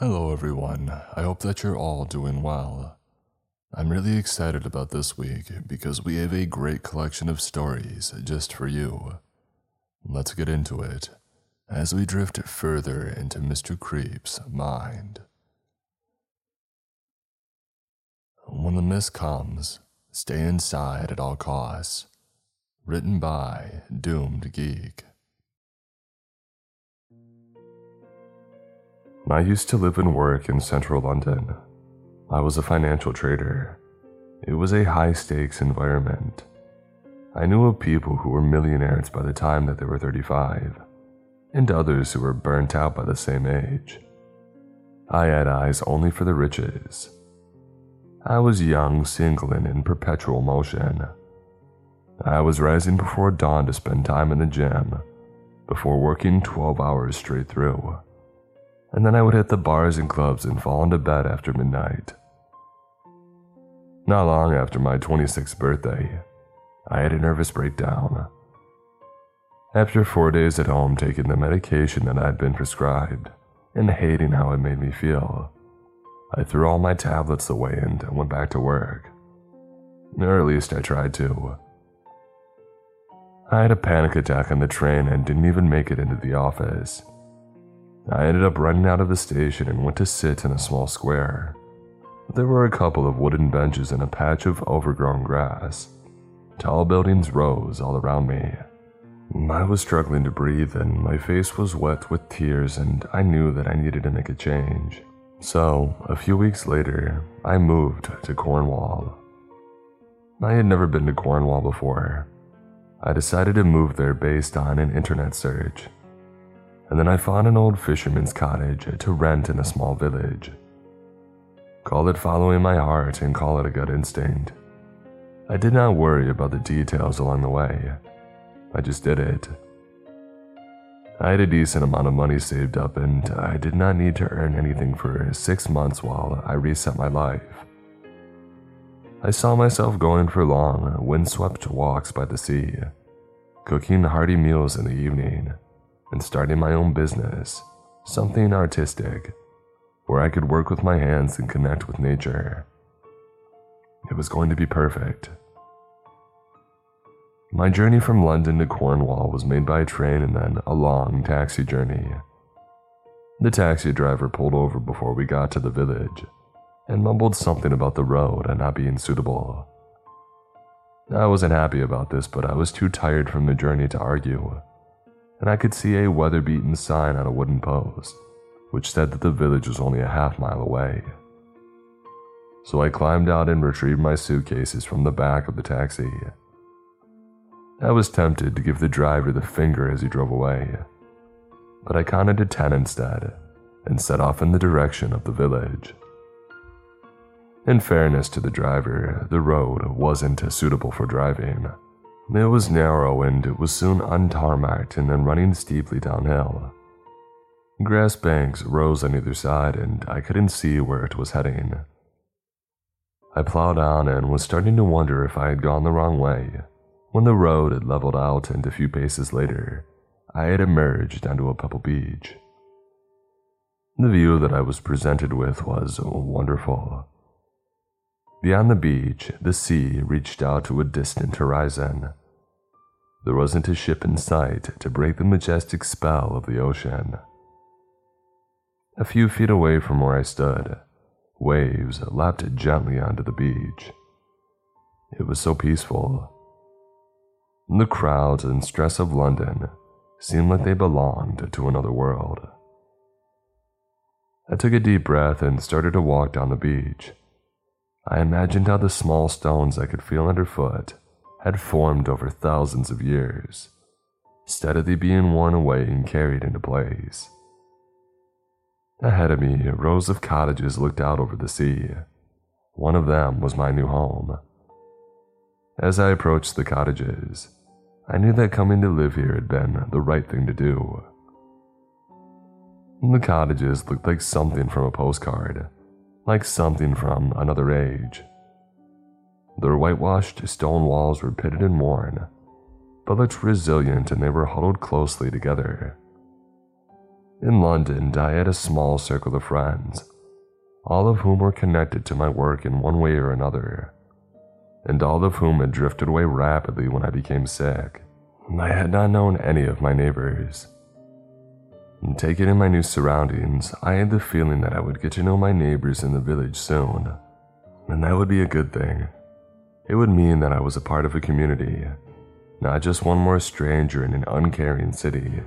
Hello, everyone. I hope that you're all doing well. I'm really excited about this week because we have a great collection of stories just for you. Let's get into it as we drift further into Mr. Creep's mind. When the mist comes, stay inside at all costs. Written by Doomed Geek. I used to live and work in central London. I was a financial trader. It was a high stakes environment. I knew of people who were millionaires by the time that they were 35, and others who were burnt out by the same age. I had eyes only for the riches. I was young, single, and in perpetual motion. I was rising before dawn to spend time in the gym, before working 12 hours straight through and then I would hit the bars and clubs and fall into bed after midnight. Not long after my 26th birthday, I had a nervous breakdown. After four days at home taking the medication that I had been prescribed and hating how it made me feel, I threw all my tablets away and went back to work. Or at least I tried to. I had a panic attack on the train and didn't even make it into the office. I ended up running out of the station and went to sit in a small square. There were a couple of wooden benches and a patch of overgrown grass. Tall buildings rose all around me. I was struggling to breathe and my face was wet with tears, and I knew that I needed to make a change. So, a few weeks later, I moved to Cornwall. I had never been to Cornwall before. I decided to move there based on an internet search and then I found an old fisherman's cottage to rent in a small village. Call it following my heart and call it a gut instinct. I did not worry about the details along the way. I just did it. I had a decent amount of money saved up, and I did not need to earn anything for six months while I reset my life. I saw myself going for long, windswept walks by the sea, cooking hearty meals in the evening, and starting my own business, something artistic, where I could work with my hands and connect with nature. It was going to be perfect. My journey from London to Cornwall was made by train and then a long taxi journey. The taxi driver pulled over before we got to the village and mumbled something about the road and not being suitable. I wasn't happy about this, but I was too tired from the journey to argue and I could see a weather beaten sign on a wooden post, which said that the village was only a half mile away. So I climbed out and retrieved my suitcases from the back of the taxi. I was tempted to give the driver the finger as he drove away, but I counted to ten instead and set off in the direction of the village. In fairness to the driver, the road wasn't suitable for driving. It was narrow and it was soon untarmacked and then running steeply downhill. Grass banks rose on either side and I couldn't see where it was heading. I plowed on and was starting to wonder if I had gone the wrong way when the road had leveled out and a few paces later, I had emerged onto a pebble beach. The view that I was presented with was wonderful. Beyond the beach, the sea reached out to a distant horizon. There wasn't a ship in sight to break the majestic spell of the ocean. A few feet away from where I stood, waves lapped gently onto the beach. It was so peaceful. The crowds and stress of London seemed like they belonged to another world. I took a deep breath and started to walk down the beach. I imagined how the small stones I could feel underfoot had formed over thousands of years, steadily being worn away and carried into place. Ahead of me, rows of cottages looked out over the sea. One of them was my new home. As I approached the cottages, I knew that coming to live here had been the right thing to do. The cottages looked like something from a postcard like something from another age. Their whitewashed stone walls were pitted and worn, but looked resilient and they were huddled closely together. In London, I had a small circle of friends, all of whom were connected to my work in one way or another, and all of whom had drifted away rapidly when I became sick. I had not known any of my neighbors. Taken in my new surroundings, I had the feeling that I would get to know my neighbors in the village soon, and that would be a good thing. It would mean that I was a part of a community, not just one more stranger in an uncaring city.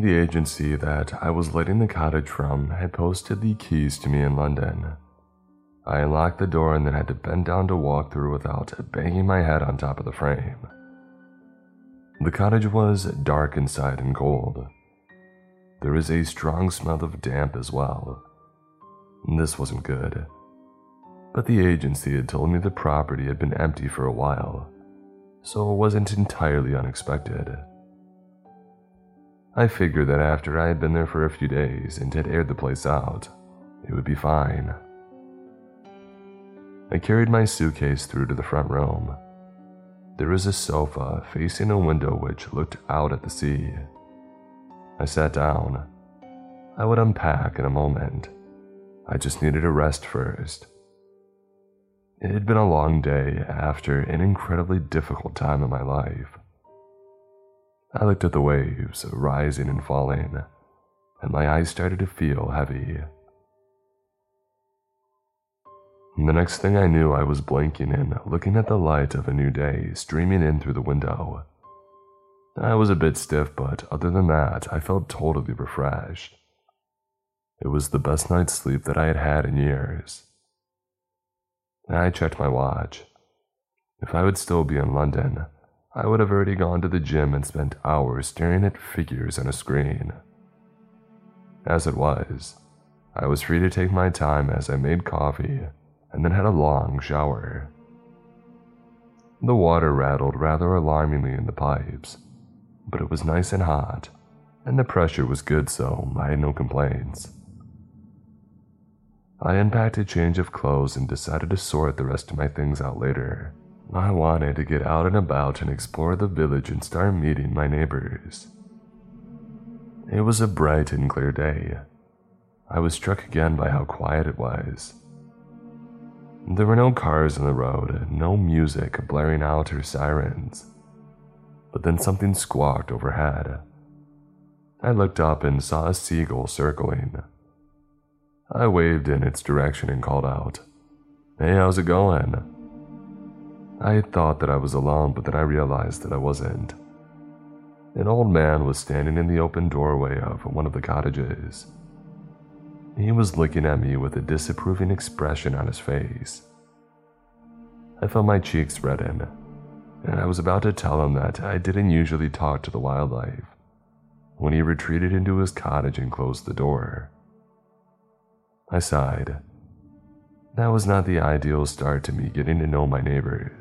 The agency that I was letting the cottage from had posted the keys to me in London. I unlocked the door and then had to bend down to walk through without banging my head on top of the frame. The cottage was dark inside and cold. There was a strong smell of damp as well. This wasn't good. But the agency had told me the property had been empty for a while, so it wasn't entirely unexpected. I figured that after I had been there for a few days and had aired the place out, it would be fine. I carried my suitcase through to the front room. There was a sofa facing a window which looked out at the sea. I sat down. I would unpack in a moment. I just needed a rest first. It had been a long day after an incredibly difficult time in my life. I looked at the waves rising and falling, and my eyes started to feel heavy. The next thing I knew, I was blinking and looking at the light of a new day streaming in through the window. I was a bit stiff, but other than that, I felt totally refreshed. It was the best night's sleep that I had had in years. I checked my watch. If I would still be in London, I would have already gone to the gym and spent hours staring at figures on a screen. As it was, I was free to take my time as I made coffee and then had a long shower. The water rattled rather alarmingly in the pipes, but it was nice and hot, and the pressure was good, so I had no complaints. I unpacked a change of clothes and decided to sort the rest of my things out later. I wanted to get out and about and explore the village and start meeting my neighbors. It was a bright and clear day. I was struck again by how quiet it was. There were no cars on the road, no music blaring out or sirens. But then something squawked overhead. I looked up and saw a seagull circling. I waved in its direction and called out, Hey, how's it going? I thought that I was alone, but then I realized that I wasn't. An old man was standing in the open doorway of one of the cottages. He was looking at me with a disapproving expression on his face. I felt my cheeks redden, and I was about to tell him that I didn't usually talk to the wildlife when he retreated into his cottage and closed the door. I sighed. That was not the ideal start to me getting to know my neighbors.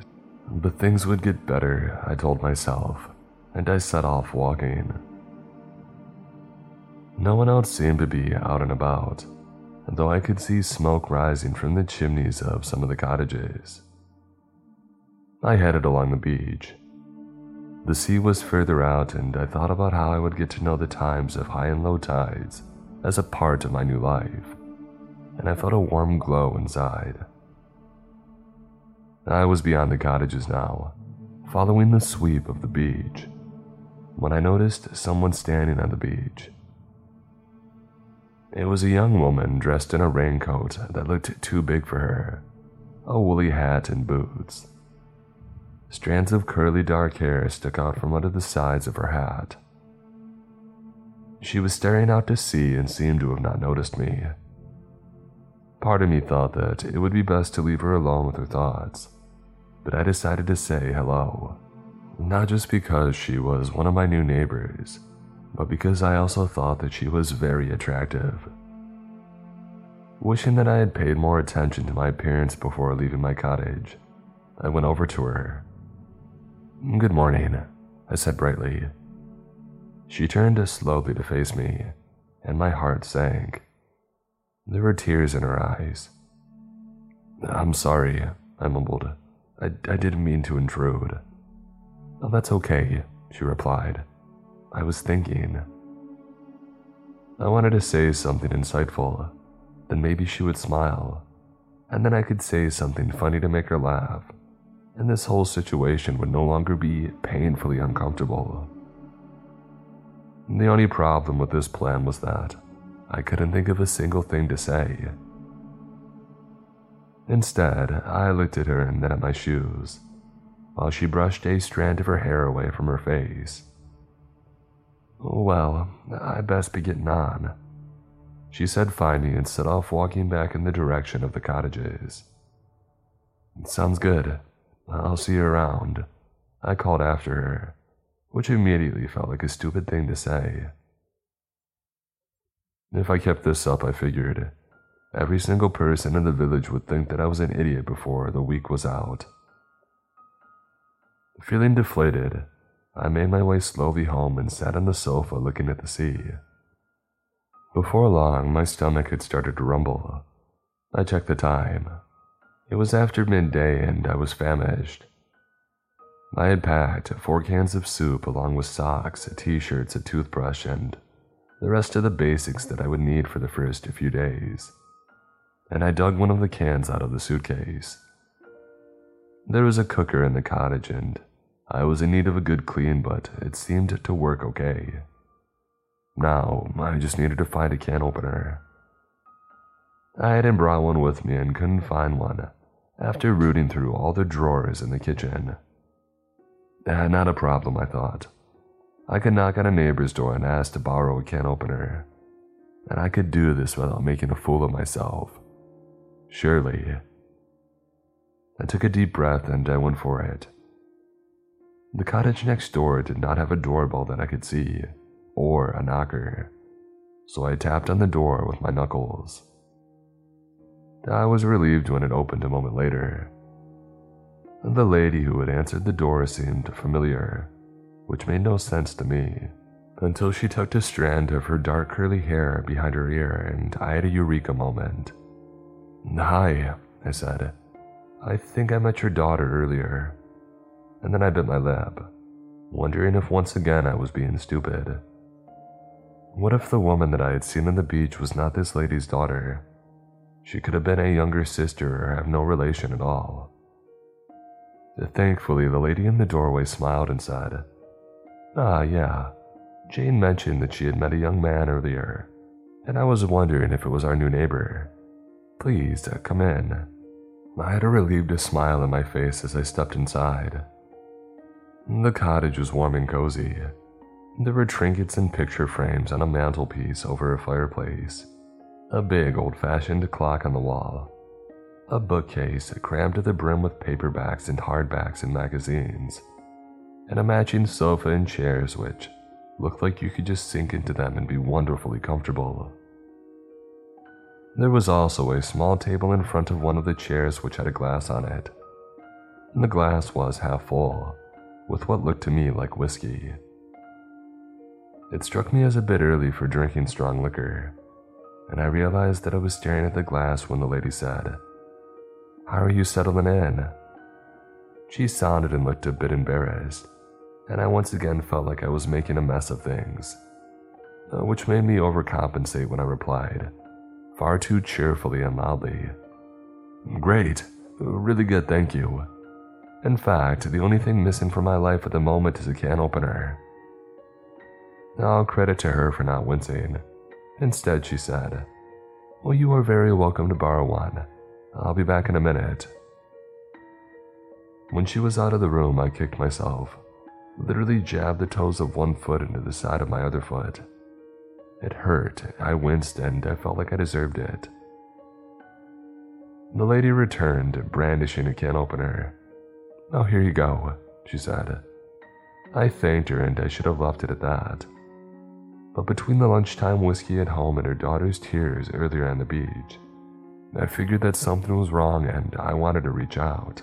But things would get better, I told myself, and I set off walking. No one else seemed to be out and about, though I could see smoke rising from the chimneys of some of the cottages. I headed along the beach. The sea was further out, and I thought about how I would get to know the times of high and low tides as a part of my new life, and I felt a warm glow inside. I was beyond the cottages now, following the sweep of the beach, when I noticed someone standing on the beach. It was a young woman dressed in a raincoat that looked too big for her, a woolly hat, and boots. Strands of curly dark hair stuck out from under the sides of her hat. She was staring out to sea and seemed to have not noticed me. Part of me thought that it would be best to leave her alone with her thoughts but I decided to say hello. Not just because she was one of my new neighbors, but because I also thought that she was very attractive. Wishing that I had paid more attention to my appearance before leaving my cottage, I went over to her. Good morning, I said brightly. She turned slowly to face me, and my heart sank. There were tears in her eyes. I'm sorry, I mumbled. I, I didn't mean to intrude. Oh, that's okay, she replied. I was thinking. I wanted to say something insightful, then maybe she would smile, and then I could say something funny to make her laugh, and this whole situation would no longer be painfully uncomfortable. The only problem with this plan was that I couldn't think of a single thing to say. Instead, I looked at her and then at my shoes, while she brushed a strand of her hair away from her face. Well, I best be getting on, she said finally and set off walking back in the direction of the cottages. Sounds good. I'll see you around, I called after her, which immediately felt like a stupid thing to say. If I kept this up, I figured, every single person in the village would think that I was an idiot before the week was out. Feeling deflated, I made my way slowly home and sat on the sofa looking at the sea. Before long, my stomach had started to rumble. I checked the time. It was after midday and I was famished. I had packed four cans of soup along with socks, t shirts, a toothbrush, and the rest of the basics that I would need for the first few days. And I dug one of the cans out of the suitcase. There was a cooker in the cottage, and I was in need of a good clean, but it seemed to work okay. Now, I just needed to find a can opener. I hadn't brought one with me and couldn't find one after rooting through all the drawers in the kitchen. Ah, not a problem, I thought. I could knock on a neighbor's door and ask to borrow a can opener, and I could do this without making a fool of myself. Surely. I took a deep breath and I went for it. The cottage next door did not have a doorbell that I could see, or a knocker, so I tapped on the door with my knuckles. I was relieved when it opened a moment later. The lady who had answered the door seemed familiar which made no sense to me, until she tucked a strand of her dark curly hair behind her ear and I had a eureka moment. Hi, I said. I think I met your daughter earlier. And then I bit my lip, wondering if once again I was being stupid. What if the woman that I had seen on the beach was not this lady's daughter? She could have been a younger sister or have no relation at all. Thankfully, the lady in the doorway smiled and said, Ah, yeah. Jane mentioned that she had met a young man earlier, and I was wondering if it was our new neighbor. Please, uh, come in. I had a relieved smile on my face as I stepped inside. The cottage was warm and cozy. There were trinkets and picture frames on a mantelpiece over a fireplace, a big old fashioned clock on the wall, a bookcase crammed to the brim with paperbacks and hardbacks and magazines, and a matching sofa and chairs which looked like you could just sink into them and be wonderfully comfortable. There was also a small table in front of one of the chairs which had a glass on it. And the glass was half full, with what looked to me like whiskey. It struck me as a bit early for drinking strong liquor, and I realized that I was staring at the glass when the lady said, How are you settling in? She sounded and looked a bit embarrassed, and I once again felt like I was making a mess of things, uh, which made me overcompensate when I replied, far too cheerfully and loudly. Great, really good, thank you. In fact, the only thing missing from my life at the moment is a can opener. All credit to her for not wincing. Instead, she said, Well, you are very welcome to borrow one. I'll be back in a minute. When she was out of the room, I kicked myself literally jabbed the toes of one foot into the side of my other foot. It hurt, I winced, and I felt like I deserved it. The lady returned, brandishing a can opener. Oh, here you go, she said. I thanked her, and I should have left it at that. But between the lunchtime whiskey at home and her daughter's tears earlier on the beach, I figured that something was wrong and I wanted to reach out.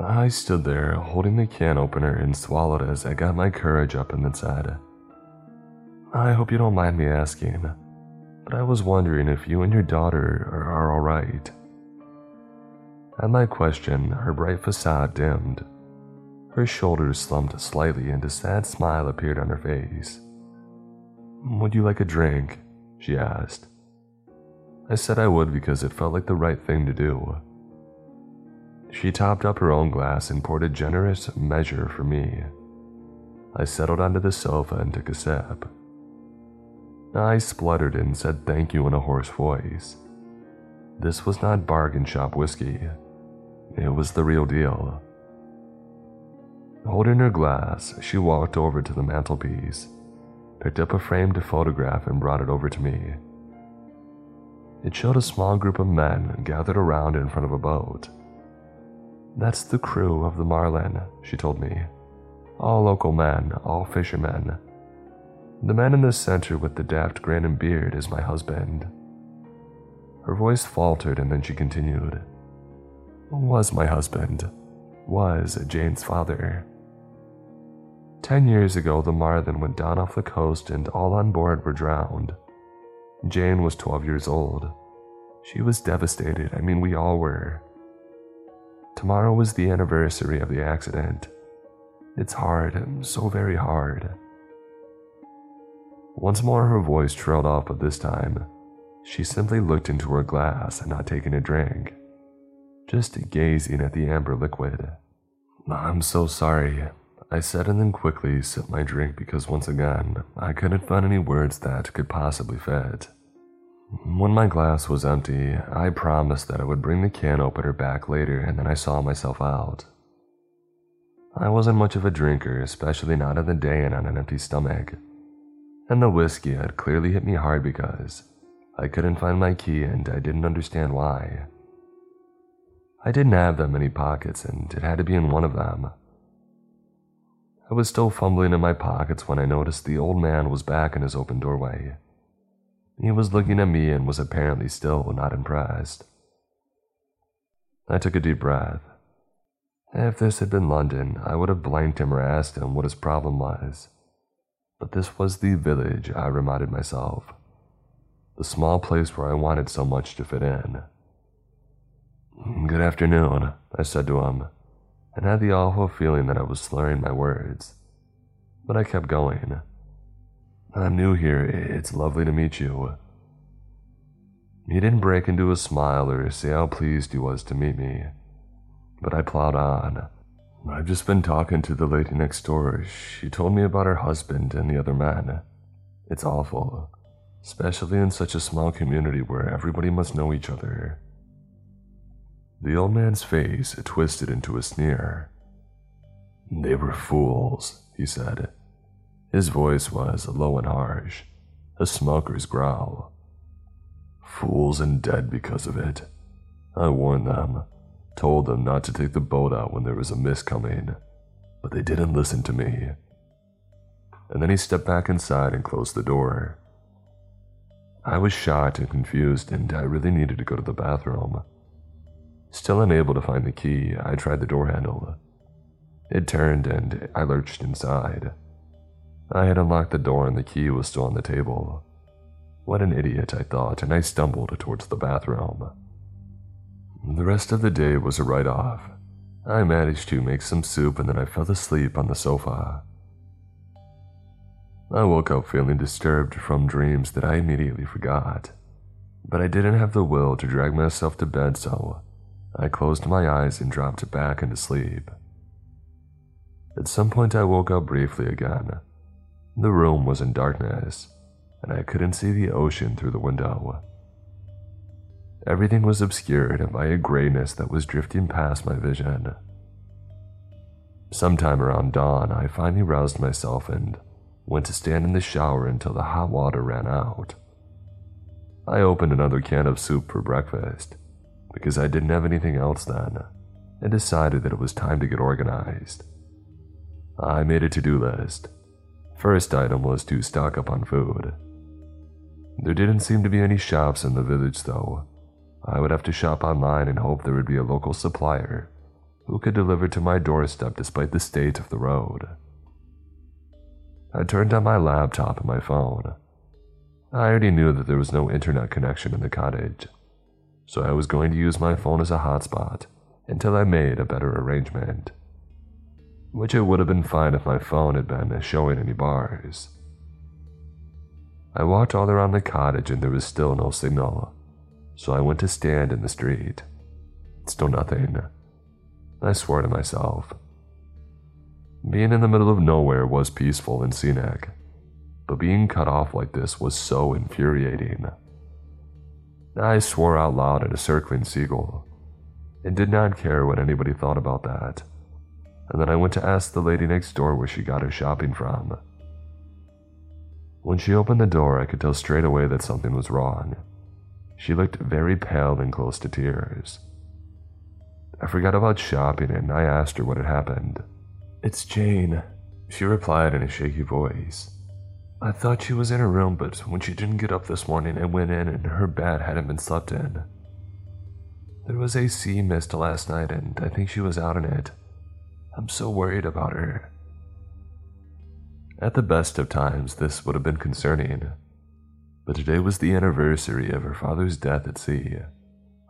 I stood there holding the can opener and swallowed as I got my courage up and then said, I hope you don't mind me asking, but I was wondering if you and your daughter are, are alright. At my question, her bright facade dimmed. Her shoulders slumped slightly and a sad smile appeared on her face. Would you like a drink? she asked. I said I would because it felt like the right thing to do. She topped up her own glass and poured a generous measure for me. I settled onto the sofa and took a sip. I spluttered and said thank you in a hoarse voice. This was not bargain shop whiskey. It was the real deal. Holding her glass, she walked over to the mantelpiece, picked up a framed photograph, and brought it over to me. It showed a small group of men gathered around in front of a boat. That's the crew of the Marlin, she told me. All local men, all fishermen. The man in the center with the daft grin and beard is my husband. Her voice faltered and then she continued. Was my husband. Was Jane's father. Ten years ago, the Marlin went down off the coast and all on board were drowned. Jane was 12 years old. She was devastated. I mean, we all were. Tomorrow was the anniversary of the accident. It's hard, so very hard. Once more, her voice trailed off, but this time, she simply looked into her glass and not taking a drink, just gazing at the amber liquid. I'm so sorry, I said and then quickly sipped my drink because once again, I couldn't find any words that could possibly fit. When my glass was empty, I promised that I would bring the can opener back later and then I saw myself out. I wasn't much of a drinker, especially not in the day and on an empty stomach and the whiskey had clearly hit me hard because I couldn't find my key and I didn't understand why. I didn't have that many pockets and it had to be in one of them. I was still fumbling in my pockets when I noticed the old man was back in his open doorway. He was looking at me and was apparently still not impressed. I took a deep breath. If this had been London, I would have blanked him or asked him what his problem was. But this was the village, I reminded myself. The small place where I wanted so much to fit in. Good afternoon, I said to him, and had the awful feeling that I was slurring my words. But I kept going. I'm new here. It's lovely to meet you. He didn't break into a smile or say how pleased he was to meet me, but I plowed on. I've just been talking to the lady next door. She told me about her husband and the other man. It's awful, especially in such a small community where everybody must know each other. The old man's face twisted into a sneer. They were fools, he said. His voice was low and harsh, a smoker's growl. Fools and dead because of it. I warned them told them not to take the boat out when there was a mist coming, but they didn't listen to me. And then he stepped back inside and closed the door. I was shocked and confused, and I really needed to go to the bathroom. Still unable to find the key, I tried the door handle. It turned and I lurched inside. I had unlocked the door and the key was still on the table. What an idiot, I thought, and I stumbled towards the bathroom. The rest of the day was a write off. I managed to make some soup and then I fell asleep on the sofa. I woke up feeling disturbed from dreams that I immediately forgot. But I didn't have the will to drag myself to bed, so I closed my eyes and dropped back into sleep. At some point, I woke up briefly again. The room was in darkness, and I couldn't see the ocean through the window. Everything was obscured by a grayness that was drifting past my vision. Sometime around dawn, I finally roused myself and went to stand in the shower until the hot water ran out. I opened another can of soup for breakfast because I didn't have anything else then and decided that it was time to get organized. I made a to do list. First item was to stock up on food. There didn't seem to be any shops in the village though, I would have to shop online and hope there would be a local supplier who could deliver to my doorstep despite the state of the road. I turned on my laptop and my phone. I already knew that there was no internet connection in the cottage, so I was going to use my phone as a hotspot until I made a better arrangement. Which it would have been fine if my phone had been showing any bars. I walked all around the cottage and there was still no signal, so I went to stand in the street. Still nothing. I swore to myself. Being in the middle of nowhere was peaceful and scenic, but being cut off like this was so infuriating. I swore out loud at a circling seagull and did not care what anybody thought about that. And then I went to ask the lady next door where she got her shopping from. When she opened the door, I could tell straight away that something was wrong. She looked very pale and close to tears. I forgot about shopping and I asked her what had happened. It's Jane, she replied in a shaky voice. I thought she was in her room, but when she didn't get up this morning, I went in and her bed hadn't been slept in. There was a sea mist last night, and I think she was out in it. I'm so worried about her. At the best of times, this would have been concerning, but today was the anniversary of her father's death at sea,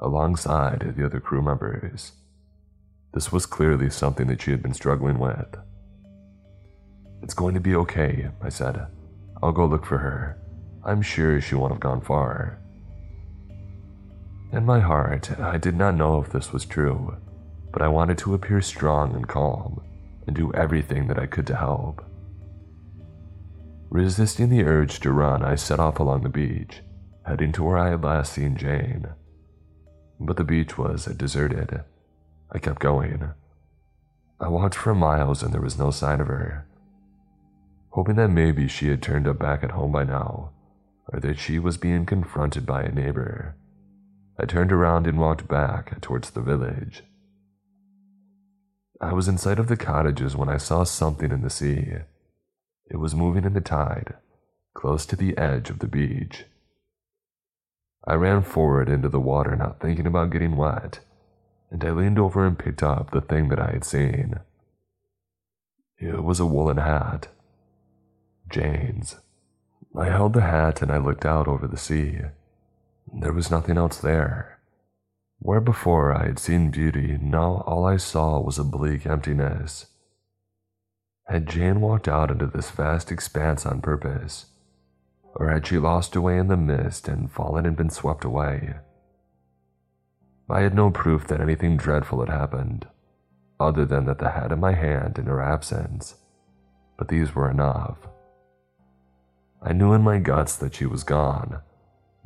alongside the other crew members. This was clearly something that she had been struggling with. It's going to be okay, I said. I'll go look for her. I'm sure she won't have gone far. In my heart, I did not know if this was true, but I wanted to appear strong and calm and do everything that I could to help. Resisting the urge to run, I set off along the beach, heading to where I had last seen Jane. But the beach was deserted. I kept going. I walked for miles and there was no sign of her hoping that maybe she had turned up back at home by now, or that she was being confronted by a neighbor. I turned around and walked back towards the village. I was in sight of the cottages when I saw something in the sea. It was moving in the tide, close to the edge of the beach. I ran forward into the water, not thinking about getting wet, and I leaned over and picked up the thing that I had seen. It was a woolen hat. Jane's. I held the hat and I looked out over the sea. There was nothing else there. Where before I had seen beauty, now all I saw was a bleak emptiness. Had Jane walked out into this vast expanse on purpose? Or had she lost her way in the mist and fallen and been swept away? I had no proof that anything dreadful had happened, other than that the hat in my hand in her absence, but these were enough. I knew in my guts that she was gone,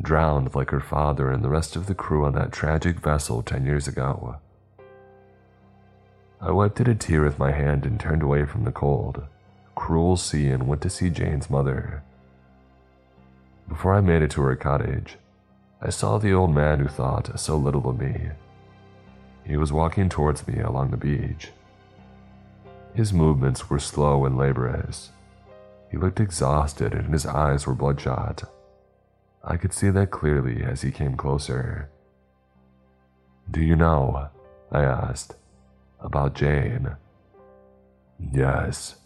drowned like her father and the rest of the crew on that tragic vessel 10 years ago. I wiped at a tear with my hand and turned away from the cold, cruel sea and went to see Jane's mother. Before I made it to her cottage, I saw the old man who thought so little of me. He was walking towards me along the beach. His movements were slow and laborious, he looked exhausted and his eyes were bloodshot. I could see that clearly as he came closer. Do you know? I asked. About Jane. Yes,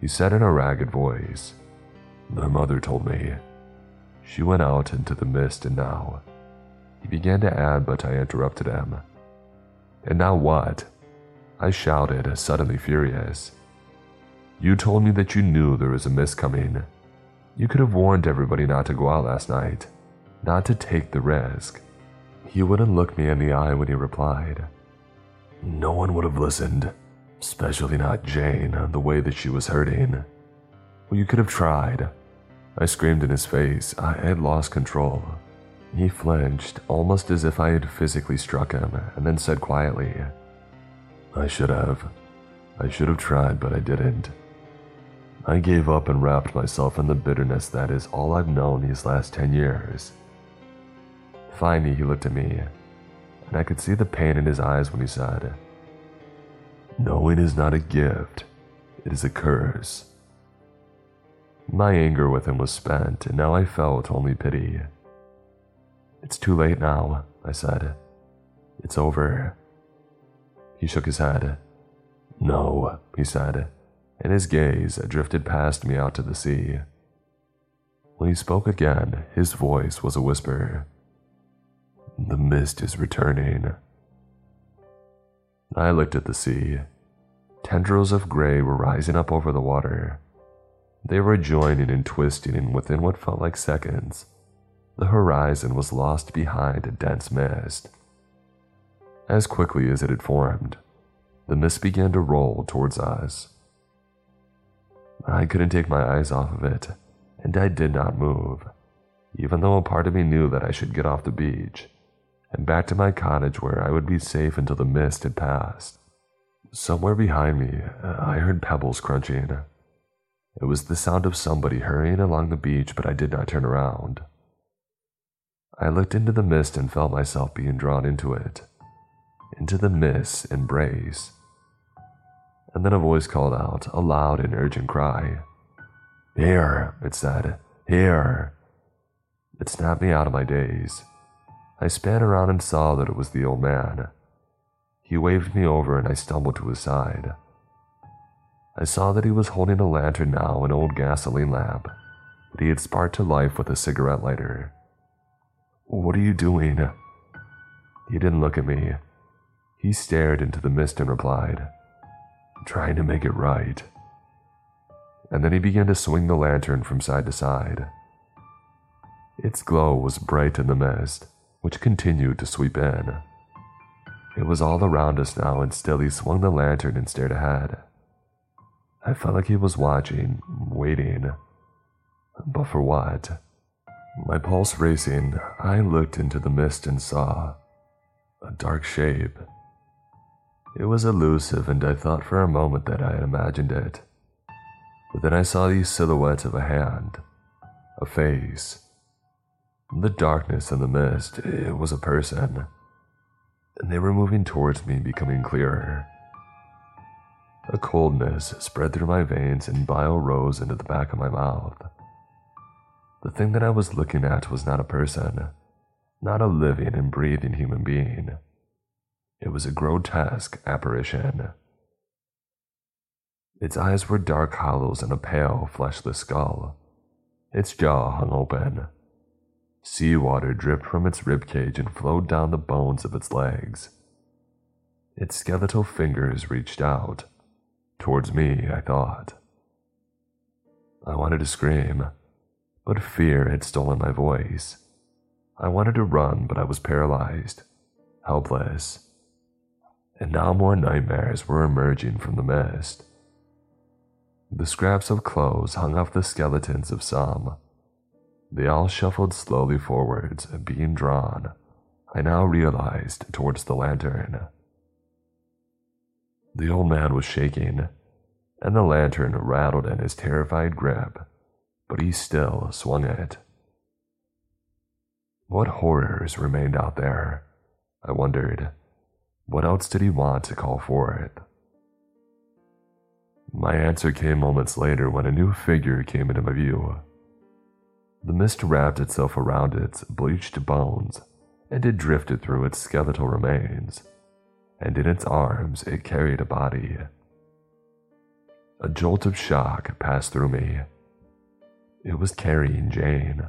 he said in a ragged voice. The mother told me. She went out into the mist and now. He began to add, but I interrupted him. And now what? I shouted, suddenly furious. You told me that you knew there was a mist coming. You could have warned everybody not to go out last night, not to take the risk. He wouldn't look me in the eye when he replied. No one would have listened, especially not Jane, the way that she was hurting. Well, you could have tried. I screamed in his face. I had lost control. He flinched, almost as if I had physically struck him, and then said quietly, I should have. I should have tried, but I didn't. I gave up and wrapped myself in the bitterness that is all I've known these last 10 years. Finally, he looked at me, and I could see the pain in his eyes when he said, Knowing is not a gift, it is a curse. My anger with him was spent, and now I felt only pity. It's too late now, I said. It's over. He shook his head. No, he said and his gaze drifted past me out to the sea. When he spoke again, his voice was a whisper. The mist is returning. I looked at the sea. Tendrils of gray were rising up over the water. They were joining and twisting, and within what felt like seconds, the horizon was lost behind a dense mist. As quickly as it had formed, the mist began to roll towards us. I couldn't take my eyes off of it, and I did not move, even though a part of me knew that I should get off the beach and back to my cottage where I would be safe until the mist had passed. Somewhere behind me, uh, I heard pebbles crunching. It was the sound of somebody hurrying along the beach, but I did not turn around. I looked into the mist and felt myself being drawn into it, into the mist's embrace. And then a voice called out, a loud and urgent cry. Here, it said, here. It snapped me out of my daze. I span around and saw that it was the old man. He waved me over and I stumbled to his side. I saw that he was holding a lantern now, an old gasoline lamp that he had sparked to life with a cigarette lighter. What are you doing? He didn't look at me. He stared into the mist and replied, Trying to make it right. And then he began to swing the lantern from side to side. Its glow was bright in the mist, which continued to sweep in. It was all around us now, and still he swung the lantern and stared ahead. I felt like he was watching, waiting. But for what? My pulse racing, I looked into the mist and saw a dark shape. It was elusive, and I thought for a moment that I had imagined it. But then I saw the silhouette of a hand, a face. In the darkness and the mist, it was a person, and they were moving towards me, becoming clearer. A coldness spread through my veins, and bile rose into the back of my mouth. The thing that I was looking at was not a person, not a living and breathing human being. It was a grotesque apparition. Its eyes were dark hollows in a pale, fleshless skull. Its jaw hung open. Seawater dripped from its ribcage and flowed down the bones of its legs. Its skeletal fingers reached out. Towards me, I thought. I wanted to scream but fear had stolen my voice. I wanted to run, but I was paralyzed, helpless. And now more nightmares were emerging from the mist. The scraps of clothes hung off the skeletons of some. They all shuffled slowly forwards, being drawn, I now realized, towards the lantern. The old man was shaking, and the lantern rattled in his terrified grip but he still swung it. What horrors remained out there? I wondered. What else did he want to call for it? My answer came moments later when a new figure came into my view. The mist wrapped itself around its bleached bones, and it drifted through its skeletal remains, and in its arms it carried a body. A jolt of shock passed through me it was carrying Jane.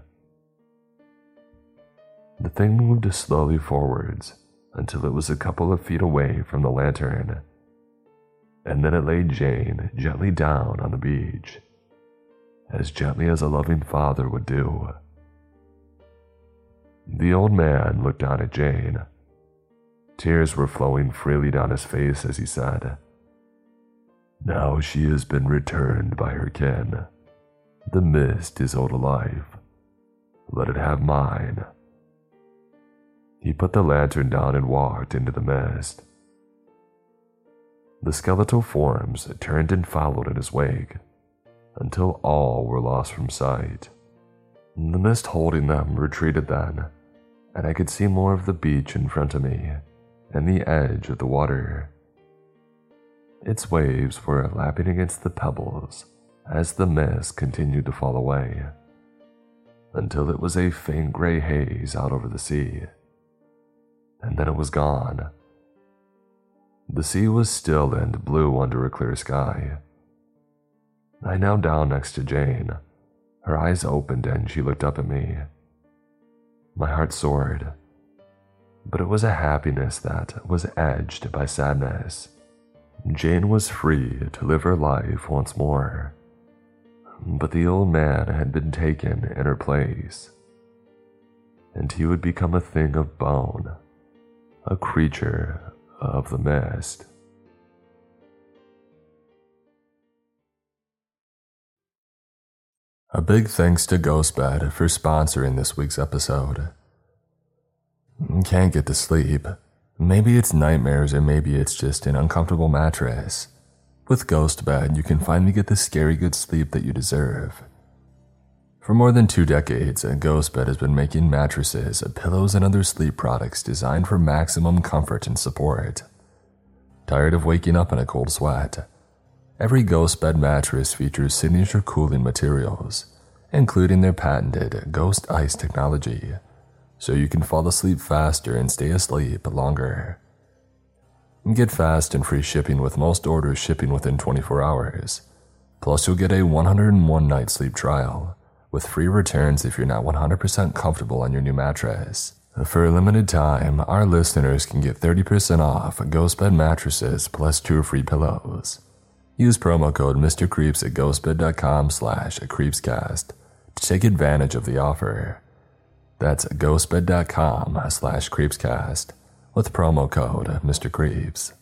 The thing moved slowly forwards until it was a couple of feet away from the lantern, and then it laid Jane gently down on the beach, as gently as a loving father would do. The old man looked down at Jane. Tears were flowing freely down his face as he said, Now she has been returned by her kin. The mist is all alive. Let it have mine. He put the lantern down and walked into the mist. The skeletal forms turned and followed in his wake until all were lost from sight. The mist holding them retreated then, and I could see more of the beach in front of me and the edge of the water. Its waves were lapping against the pebbles as the mist continued to fall away until it was a faint gray haze out over the sea. And then it was gone. The sea was still and blue under a clear sky. I knelt down next to Jane. Her eyes opened and she looked up at me. My heart soared, but it was a happiness that was edged by sadness. Jane was free to live her life once more. but the old man had been taken in her place, and he would become a thing of bone, a creature of the mist. A big thanks to Ghostbed for sponsoring this week's episode. Can't get to sleep. Maybe it's nightmares or maybe it's just an uncomfortable mattress. With Ghostbed, you can finally get the scary good sleep that you deserve. For more than two decades, Ghostbed has been making mattresses, pillows, and other sleep products designed for maximum comfort and support. Tired of waking up in a cold sweat? Every Ghostbed mattress features signature cooling materials, including their patented Ghost Ice technology, so you can fall asleep faster and stay asleep longer. Get fast and free shipping with most orders shipping within 24 hours. Plus, you'll get a 101 night sleep trial with free returns if you're not 100% comfortable on your new mattress. For a limited time, our listeners can get 30% off Ghostbed mattresses plus two free pillows. Use promo code Mr. Creeps at ghostbed.com slash creepscast to take advantage of the offer. That's ghostbed.com slash creepscast with promo code Mr. Creeps.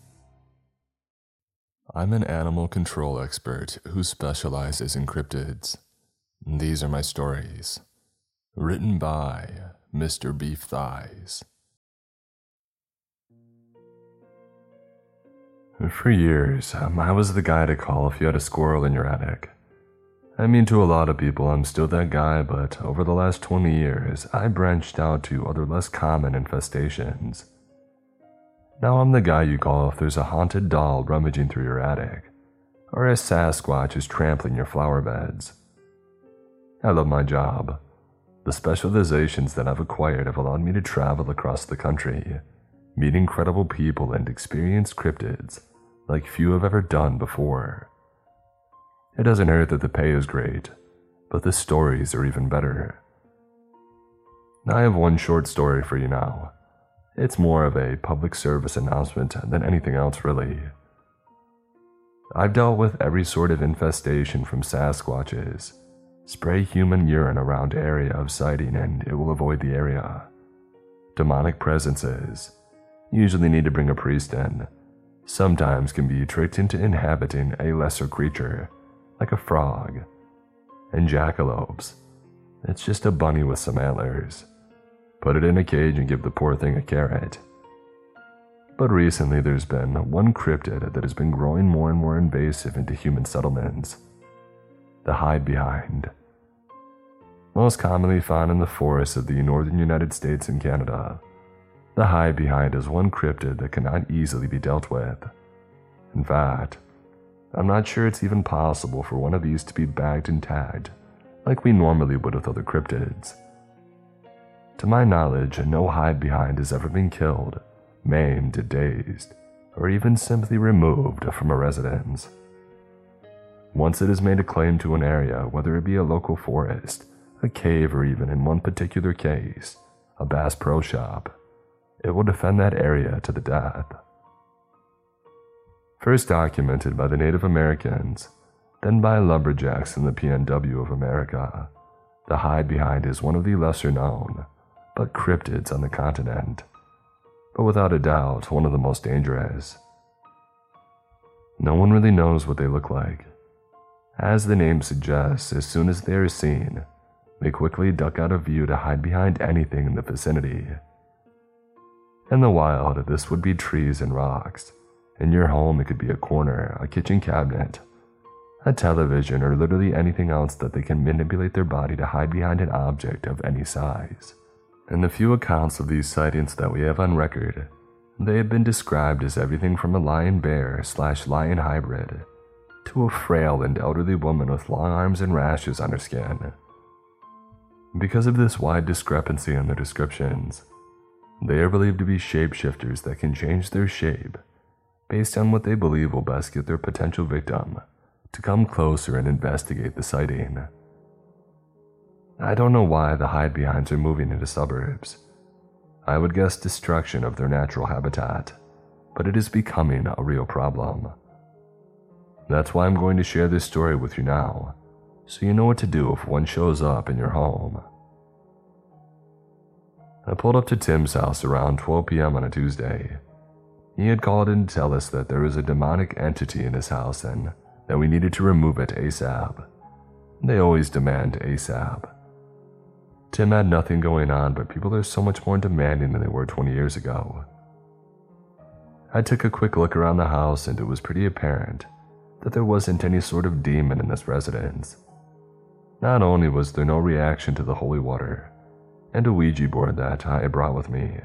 I'm an animal control expert who specializes in cryptids. These are my stories. Written by Mr. Beef Thighs. For years, um, I was the guy to call if you had a squirrel in your attic. I mean, to a lot of people, I'm still that guy, but over the last 20 years, I branched out to other less common infestations. Now I'm the guy you call if there's a haunted doll rummaging through your attic, or a Sasquatch is trampling your flower beds. I love my job. The specializations that I've acquired have allowed me to travel across the country, meet incredible people and experience cryptids like few have ever done before. It doesn't hurt that the pay is great, but the stories are even better. I have one short story for you now. It's more of a public service announcement than anything else, really. I've dealt with every sort of infestation from Sasquatches. Spray human urine around area of sighting and it will avoid the area. Demonic presences. Usually need to bring a priest in, sometimes can be tricked into inhabiting a lesser creature, like a frog. And jackalopes. It's just a bunny with some antlers. Put it in a cage and give the poor thing a carrot. But recently there's been one cryptid that has been growing more and more invasive into human settlements the hide behind. Most commonly found in the forests of the northern United States and Canada. The hide behind is one cryptid that cannot easily be dealt with. In fact, I'm not sure it's even possible for one of these to be bagged and tagged, like we normally would with other cryptids. To my knowledge, no hide behind has ever been killed, maimed, dazed, or even simply removed from a residence. Once it has made a claim to an area, whether it be a local forest, a cave, or even in one particular case, a Bass Pro Shop, it will defend that area to the death. First documented by the Native Americans, then by lumberjacks in the PNW of America, the hide behind is one of the lesser known, but cryptids on the continent, but without a doubt one of the most dangerous. No one really knows what they look like. As the name suggests, as soon as they are seen, they quickly duck out of view to hide behind anything in the vicinity. In the wild, this would be trees and rocks. In your home, it could be a corner, a kitchen cabinet, a television, or literally anything else that they can manipulate their body to hide behind an object of any size. In the few accounts of these sightings that we have on record, they have been described as everything from a lion bear slash lion hybrid to a frail and elderly woman with long arms and rashes on her skin. Because of this wide discrepancy in their descriptions, they are believed to be shapeshifters that can change their shape based on what they believe will best get their potential victim to come closer and investigate the sighting. I don't know why the hide behinds are moving into suburbs. I would guess destruction of their natural habitat, but it is becoming a real problem. That's why I'm going to share this story with you now, so you know what to do if one shows up in your home. I pulled up to Tim's house around 12 p.m. on a Tuesday. He had called in to tell us that there was a demonic entity in his house and that we needed to remove it ASAP. They always demand ASAP. Tim had nothing going on, but people are so much more demanding than they were 20 years ago. I took a quick look around the house and it was pretty apparent that there wasn't any sort of demon in this residence. Not only was there no reaction to the holy water and a Ouija board that I brought with me,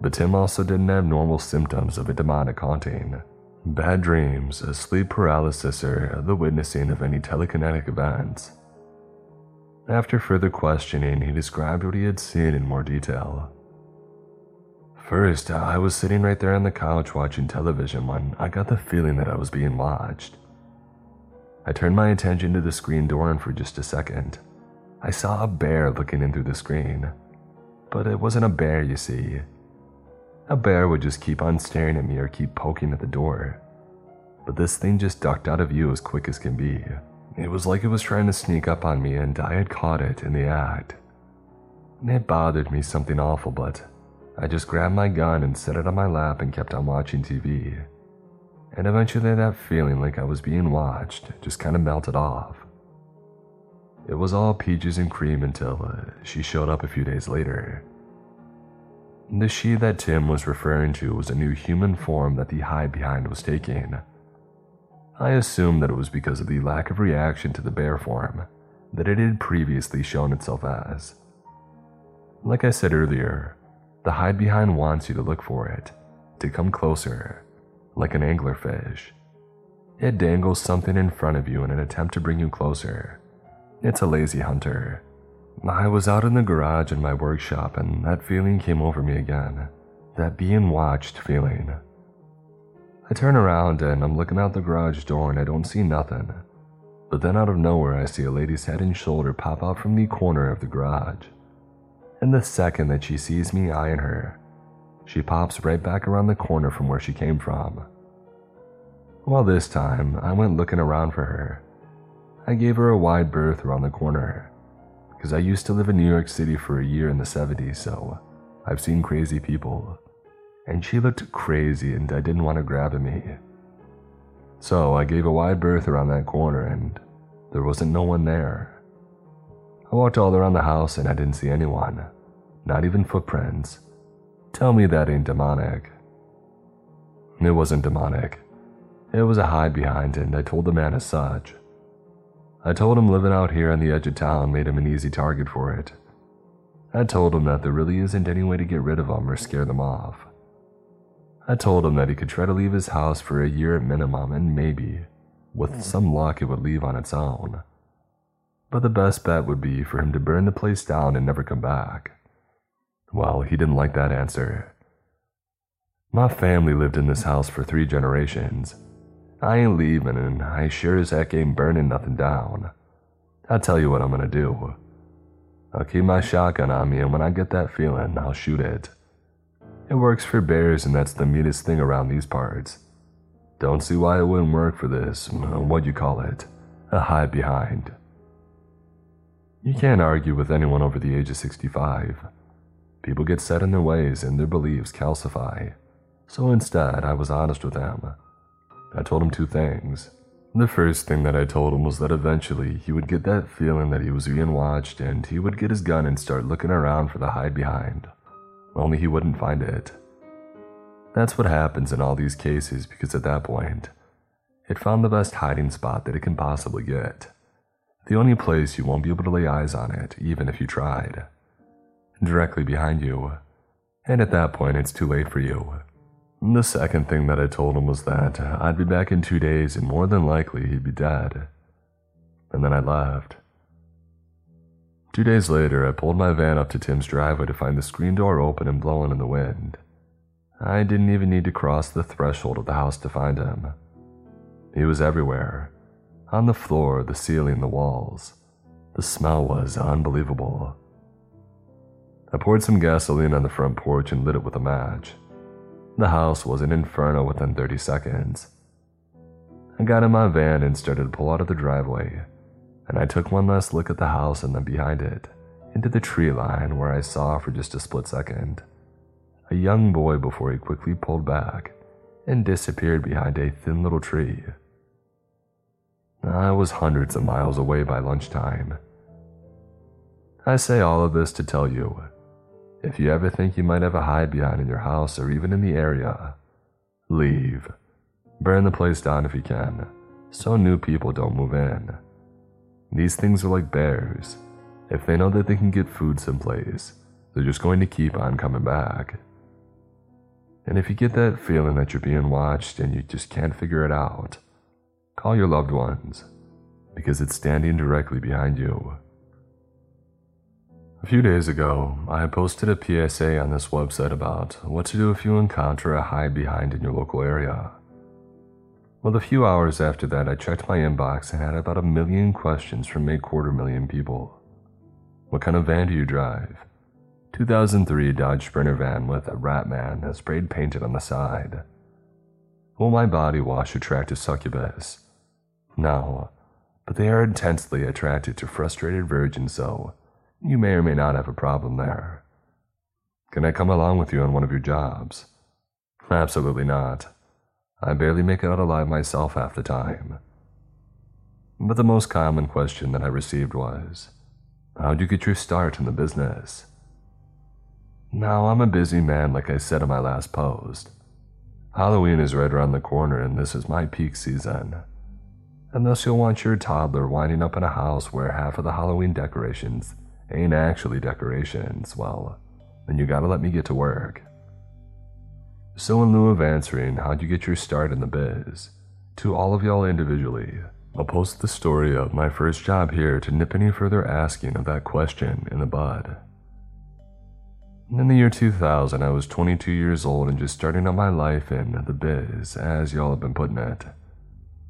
but Tim also didn't have normal symptoms of a demonic haunting. Bad dreams, a sleep paralysis, or the witnessing of any telekinetic events. After further questioning, he described what he had seen in more detail. First, I was sitting right there on the couch watching television when I got the feeling that I was being watched. I turned my attention to the screen door, and for just a second, I saw a bear looking in through the screen. But it wasn't a bear, you see. A bear would just keep on staring at me or keep poking at the door. But this thing just ducked out of view as quick as can be. It was like it was trying to sneak up on me, and I had caught it in the act. It bothered me something awful, but I just grabbed my gun and set it on my lap and kept on watching TV. And eventually, that feeling like I was being watched just kind of melted off. It was all peaches and cream until uh, she showed up a few days later. The she that Tim was referring to was a new human form that the hide behind was taking. I assumed that it was because of the lack of reaction to the bear form that it had previously shown itself as. Like I said earlier, the hide behind wants you to look for it, to come closer, like an anglerfish. It dangles something in front of you in an attempt to bring you closer. It's a lazy hunter. I was out in the garage in my workshop and that feeling came over me again. That being watched feeling. I turn around and I'm looking out the garage door and I don't see nothing. But then out of nowhere, I see a lady's head and shoulder pop out from the corner of the garage. And the second that she sees me eyeing her, she pops right back around the corner from where she came from. Well, this time, I went looking around for her. I gave her a wide berth around the corner, because I used to live in New York City for a year in the 70s, so I've seen crazy people and she looked crazy and I didn't want to grab at me. So I gave a wide berth around that corner and there wasn't no one there. I walked all around the house and I didn't see anyone, not even footprints. Tell me that ain't demonic. It wasn't demonic. It was a hide behind and I told the man as such. I told him living out here on the edge of town made him an easy target for it. I told him that there really isn't any way to get rid of them or scare them off. I told him that he could try to leave his house for a year at minimum, and maybe, with some luck, it would leave on its own. But the best bet would be for him to burn the place down and never come back. Well, he didn't like that answer. My family lived in this house for three generations. I ain't leaving, and I sure as heck ain't burning nothing down. I'll tell you what I'm gonna do. I'll keep my shotgun on me, and when I get that feeling, I'll shoot it. It works for bears, and that's the meanest thing around these parts. Don't see why it wouldn't work for this, what you call it, a hide behind. You can't argue with anyone over the age of 65. People get set in their ways and their beliefs calcify. So instead, I was honest with him. I told him two things. The first thing that I told him was that eventually he would get that feeling that he was being watched and he would get his gun and start looking around for the hide behind only he wouldn't find it. That's what happens in all these cases because at that point, it found the best hiding spot that it can possibly get. The only place you won't be able to lay eyes on it, even if you tried. Directly behind you. And at that point, it's too late for you. The second thing that I told him was that I'd be back in two days and more than likely he'd be dead. And then I left. Two days later, I pulled my van up to Tim's driveway to find the screen door open and blowing in the wind. I didn't even need to cross the threshold of the house to find him. He was everywhere on the floor, the ceiling, the walls. The smell was unbelievable. I poured some gasoline on the front porch and lit it with a match. The house was an inferno within 30 seconds. I got in my van and started to pull out of the driveway and I took one last look at the house and then behind it, into the tree line where I saw for just a split second a young boy before he quickly pulled back and disappeared behind a thin little tree. I was hundreds of miles away by lunchtime. I say all of this to tell you if you ever think you might have a hide behind in your house or even in the area, leave. Burn the place down if you can, so new people don't move in. These things are like bears. If they know that they can get food someplace, they're just going to keep on coming back. And if you get that feeling that you're being watched and you just can't figure it out, call your loved ones, because it's standing directly behind you. A few days ago, I posted a PSA on this website about what to do if you encounter a hide behind in your local area. Well, a few hours after that, I checked my inbox and had about a million questions from a quarter million people. What kind of van do you drive? 2003 Dodge Sprinter van with a Ratman sprayed painted on the side. Will my body wash attract a succubus? No, but they are intensely attracted to frustrated virgins, so you may or may not have a problem there. Can I come along with you on one of your jobs? Absolutely not. I barely make it out alive myself half the time. But the most common question that I received was, How'd you get your start in the business? Now, I'm a busy man, like I said in my last post. Halloween is right around the corner, and this is my peak season. Unless you'll want your toddler winding up in a house where half of the Halloween decorations ain't actually decorations, well, then you gotta let me get to work. So, in lieu of answering how'd you get your start in the biz, to all of y'all individually, I'll post the story of my first job here to nip any further asking of that question in the bud. In the year 2000, I was 22 years old and just starting out my life in the biz, as y'all have been putting it.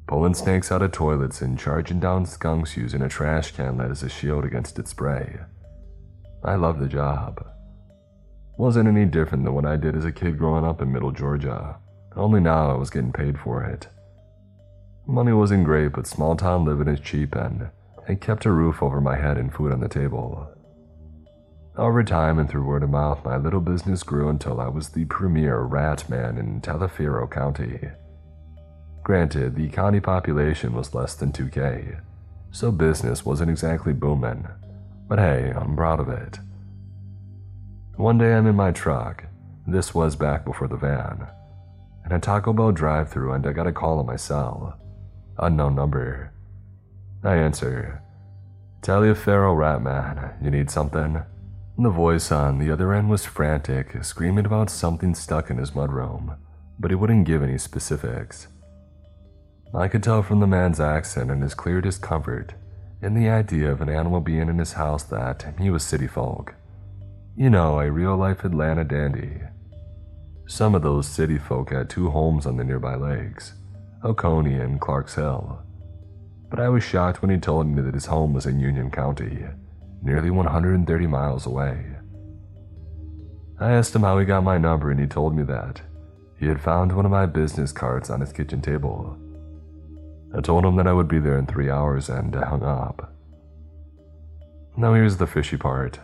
Pulling snakes out of toilets and charging down skunks using a trash can that as a shield against its spray. I loved the job. Wasn't any different than what I did as a kid growing up in middle Georgia, only now I was getting paid for it. Money wasn't great, but small town living is cheap and it kept a roof over my head and food on the table. Over time and through word of mouth, my little business grew until I was the premier rat man in Taliaferro County. Granted, the county population was less than 2K, so business wasn't exactly booming, but hey, I'm proud of it. One day I'm in my truck, this was back before the van, and a Taco Bell drive through and I got a call on my cell. Unknown number. I answer, Taliaferro Ratman, you need something? The voice on the other end was frantic, screaming about something stuck in his mudroom, but he wouldn't give any specifics. I could tell from the man's accent and his clear discomfort in the idea of an animal being in his house that he was city folk. You know, a real life Atlanta dandy. Some of those city folk had two homes on the nearby lakes, Oconee and Clarks Hill. But I was shocked when he told me that his home was in Union County nearly 130 miles away. I asked him how he got my number, and he told me that he had found one of my business cards on his kitchen table. I told him that I would be there in three hours and hung up. Now, here's the fishy part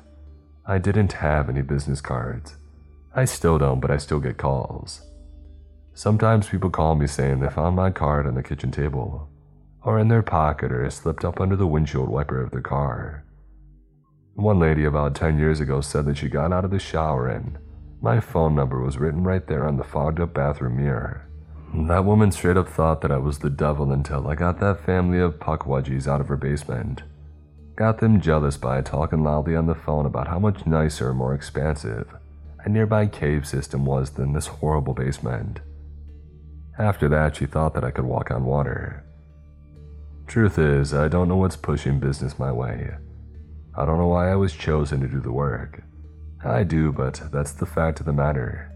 I didn't have any business cards. I still don't, but I still get calls. Sometimes people call me saying they found my card on the kitchen table, or in their pocket, or slipped up under the windshield wiper of their car. One lady about 10 years ago said that she got out of the shower and my phone number was written right there on the fogged up bathroom mirror. That woman straight up thought that I was the devil until I got that family of pukwudgies out of her basement. Got them jealous by talking loudly on the phone about how much nicer more expansive a nearby cave system was than this horrible basement. After that, she thought that I could walk on water. Truth is, I don't know what's pushing business my way. I don't know why I was chosen to do the work. I do, but that's the fact of the matter.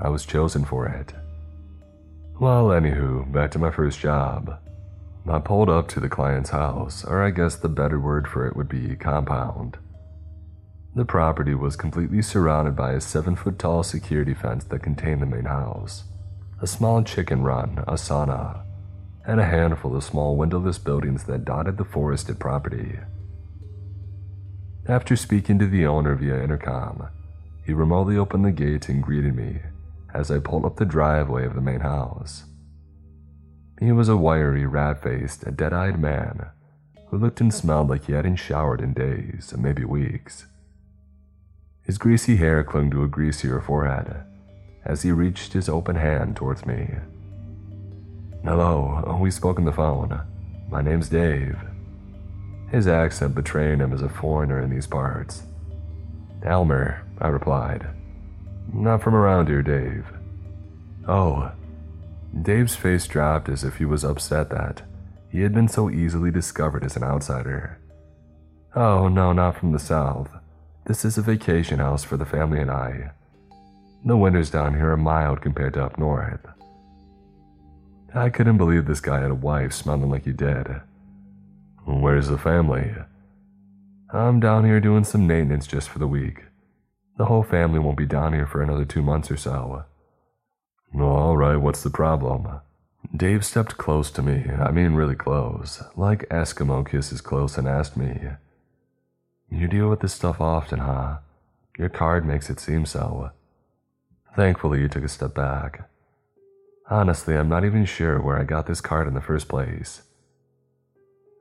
I was chosen for it. Well, anywho, back to my first job. I pulled up to the client's house, or I guess the better word for it would be compound. The property was completely surrounded by a seven foot tall security fence that contained the main house, a small chicken run, a sauna, and a handful of small windowless buildings that dotted the forested property. After speaking to the owner via intercom, he remotely opened the gate and greeted me as I pulled up the driveway of the main house. He was a wiry, rat faced, dead eyed man who looked and smelled like he hadn't showered in days, maybe weeks. His greasy hair clung to a greasier forehead as he reached his open hand towards me. Hello, uh, we spoke on the phone. My name's Dave. His accent betraying him as a foreigner in these parts. Elmer, I replied. Not from around here, Dave. Oh. Dave's face dropped as if he was upset that he had been so easily discovered as an outsider. Oh, no, not from the south. This is a vacation house for the family and I. The winters down here are mild compared to up north. I couldn't believe this guy had a wife smelling like he did. Where's the family? I'm down here doing some maintenance just for the week. The whole family won't be down here for another two months or so. All right, what's the problem? Dave stepped close to me, I mean really close, like Eskimo kisses close, and asked me, You deal with this stuff often, huh? Your card makes it seem so. Thankfully, you took a step back. Honestly, I'm not even sure where I got this card in the first place.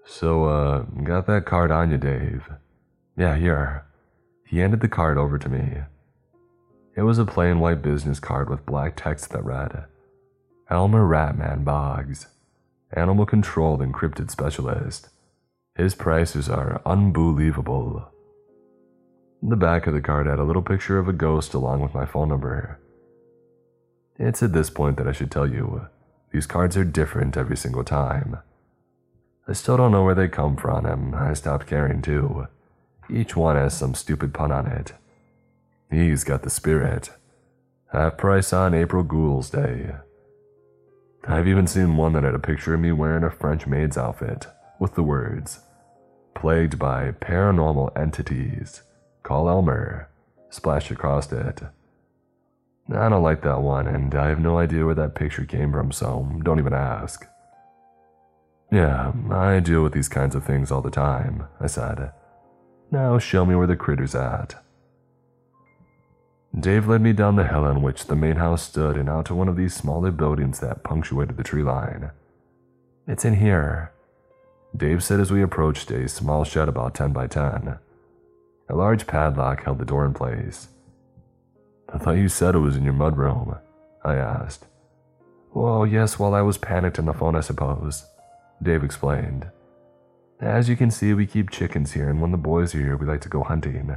So, uh, got that card on you, Dave? Yeah, here. He handed the card over to me. It was a plain white business card with black text that read, Elmer Ratman Boggs, Animal Control and Cryptid Specialist. His prices are unbelievable. The back of the card had a little picture of a ghost along with my phone number. It's at this point that I should tell you these cards are different every single time. I still don't know where they come from, and I stopped caring too. Each one has some stupid pun on it. He's got the spirit. Half price on April Ghoul's Day. I've even seen one that had a picture of me wearing a French maid's outfit with the words, Plagued by paranormal entities. Call Elmer. Splashed across it. I don't like that one, and I have no idea where that picture came from, so don't even ask. Yeah, I deal with these kinds of things all the time, I said. Now show me where the critter's at. Dave led me down the hill on which the main house stood and out to one of these smaller buildings that punctuated the tree line. It's in here. Dave said as we approached a small shed about 10 by 10. A large padlock held the door in place. I thought you said it was in your mudroom, I asked. Well, yes, while I was panicked on the phone, I suppose, Dave explained. As you can see, we keep chickens here, and when the boys are here, we like to go hunting.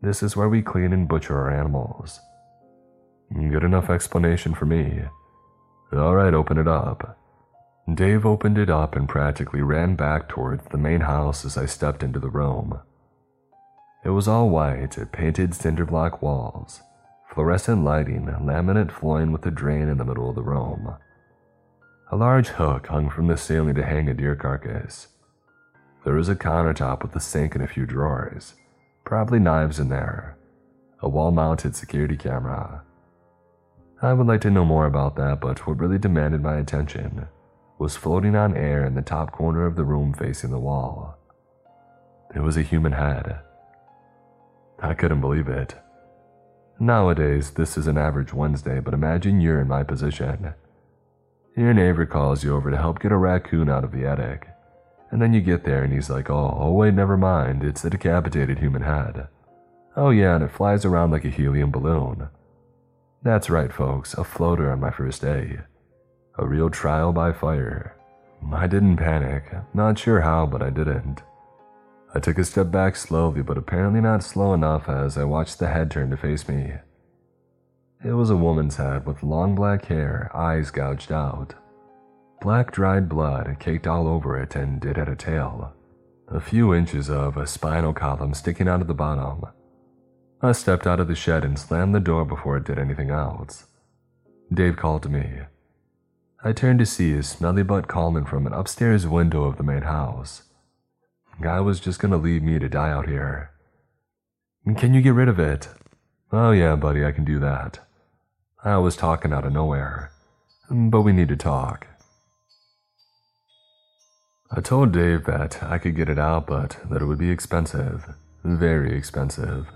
This is where we clean and butcher our animals. Good enough explanation for me. All right, open it up. Dave opened it up and practically ran back towards the main house as I stepped into the room. It was all white, painted cinder block walls, fluorescent lighting, laminate flooring with a drain in the middle of the room. A large hook hung from the ceiling to hang a deer carcass. There was a countertop with a sink and a few drawers. Probably knives in there. A wall mounted security camera. I would like to know more about that, but what really demanded my attention was floating on air in the top corner of the room facing the wall. It was a human head. I couldn't believe it. Nowadays, this is an average Wednesday, but imagine you're in my position. Your neighbor calls you over to help get a raccoon out of the attic. And then you get there and he's like, oh, oh wait, never mind, it's a decapitated human head. Oh yeah, and it flies around like a helium balloon. That's right, folks, a floater on my first day. A real trial by fire. I didn't panic, not sure how, but I didn't. I took a step back slowly, but apparently not slow enough as I watched the head turn to face me. It was a woman's head with long black hair, eyes gouged out. Black dried blood caked all over it, and it had a tail. A few inches of a spinal column sticking out of the bottom. I stepped out of the shed and slammed the door before it did anything else. Dave called to me. I turned to see his smelly butt calling from an upstairs window of the main house. Guy was just gonna leave me to die out here. Can you get rid of it? Oh, yeah, buddy, I can do that. I was talking out of nowhere. But we need to talk. I told Dave that I could get it out, but that it would be expensive. Very expensive.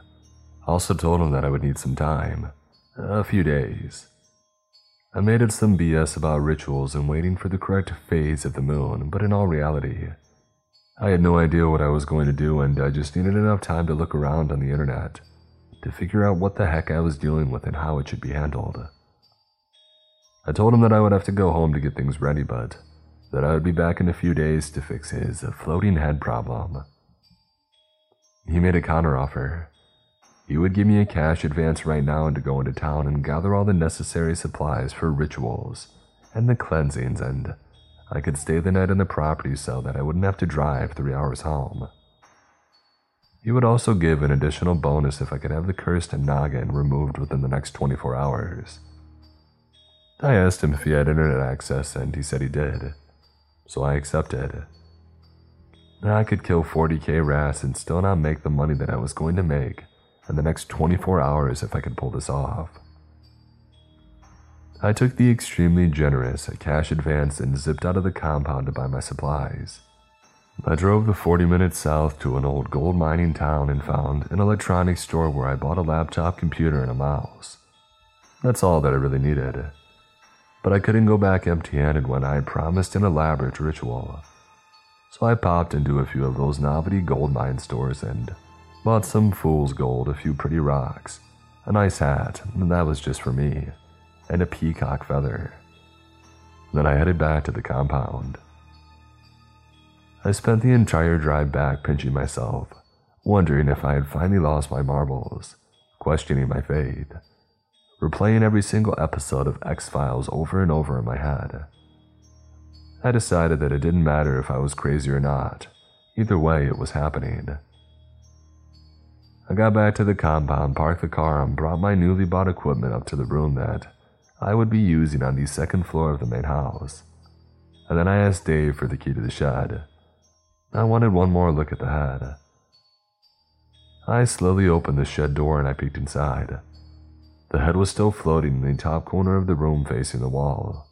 I also told him that I would need some time. A few days. I made it some BS about rituals and waiting for the correct phase of the moon, but in all reality, I had no idea what I was going to do, and I just needed enough time to look around on the internet to figure out what the heck I was dealing with and how it should be handled. I told him that I would have to go home to get things ready, but that I would be back in a few days to fix his floating head problem. He made a counteroffer. He would give me a cash advance right now and to go into town and gather all the necessary supplies for rituals and the cleansings, and I could stay the night in the property so that I wouldn't have to drive three hours home. He would also give an additional bonus if I could have the cursed noggin removed within the next 24 hours. I asked him if he had internet access, and he said he did, so I accepted. I could kill 40k rats and still not make the money that I was going to make in the next 24 hours if I could pull this off. I took the extremely generous cash advance and zipped out of the compound to buy my supplies. I drove the 40 minutes south to an old gold mining town and found an electronics store where I bought a laptop computer and a mouse. That's all that I really needed. But I couldn't go back empty handed when I had promised an elaborate ritual. So I popped into a few of those novelty gold mine stores and bought some fool's gold, a few pretty rocks, a nice hat, and that was just for me, and a peacock feather. Then I headed back to the compound. I spent the entire drive back pinching myself, wondering if I had finally lost my marbles, questioning my faith, replaying every single episode of X Files over and over in my head. I decided that it didn't matter if I was crazy or not, either way, it was happening. I got back to the compound, parked the car, and brought my newly bought equipment up to the room that I would be using on the second floor of the main house. And then I asked Dave for the key to the shed. I wanted one more look at the head. I slowly opened the shed door and I peeked inside. The head was still floating in the top corner of the room facing the wall.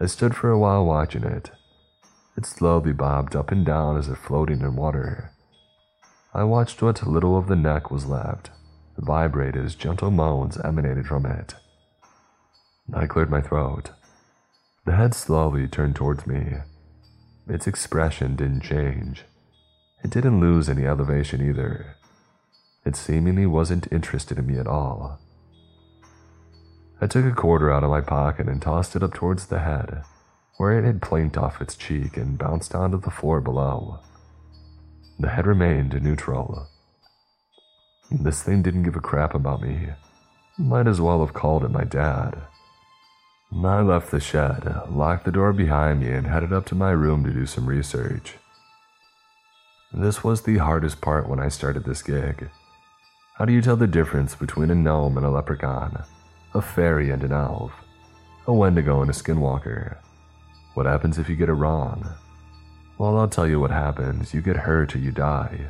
I stood for a while watching it. It slowly bobbed up and down as if floating in water. I watched what little of the neck was left vibrate as gentle moans emanated from it. I cleared my throat. The head slowly turned towards me. Its expression didn't change. It didn't lose any elevation either. It seemingly wasn't interested in me at all. I took a quarter out of my pocket and tossed it up towards the head, where it had planked off its cheek and bounced onto the floor below. The head remained neutral. This thing didn't give a crap about me. Might as well have called it my dad. I left the shed, locked the door behind me, and headed up to my room to do some research. This was the hardest part when I started this gig. How do you tell the difference between a gnome and a leprechaun, a fairy and an elf, a wendigo and a skinwalker? What happens if you get it wrong? Well, I'll tell you what happens. You get hurt or you die.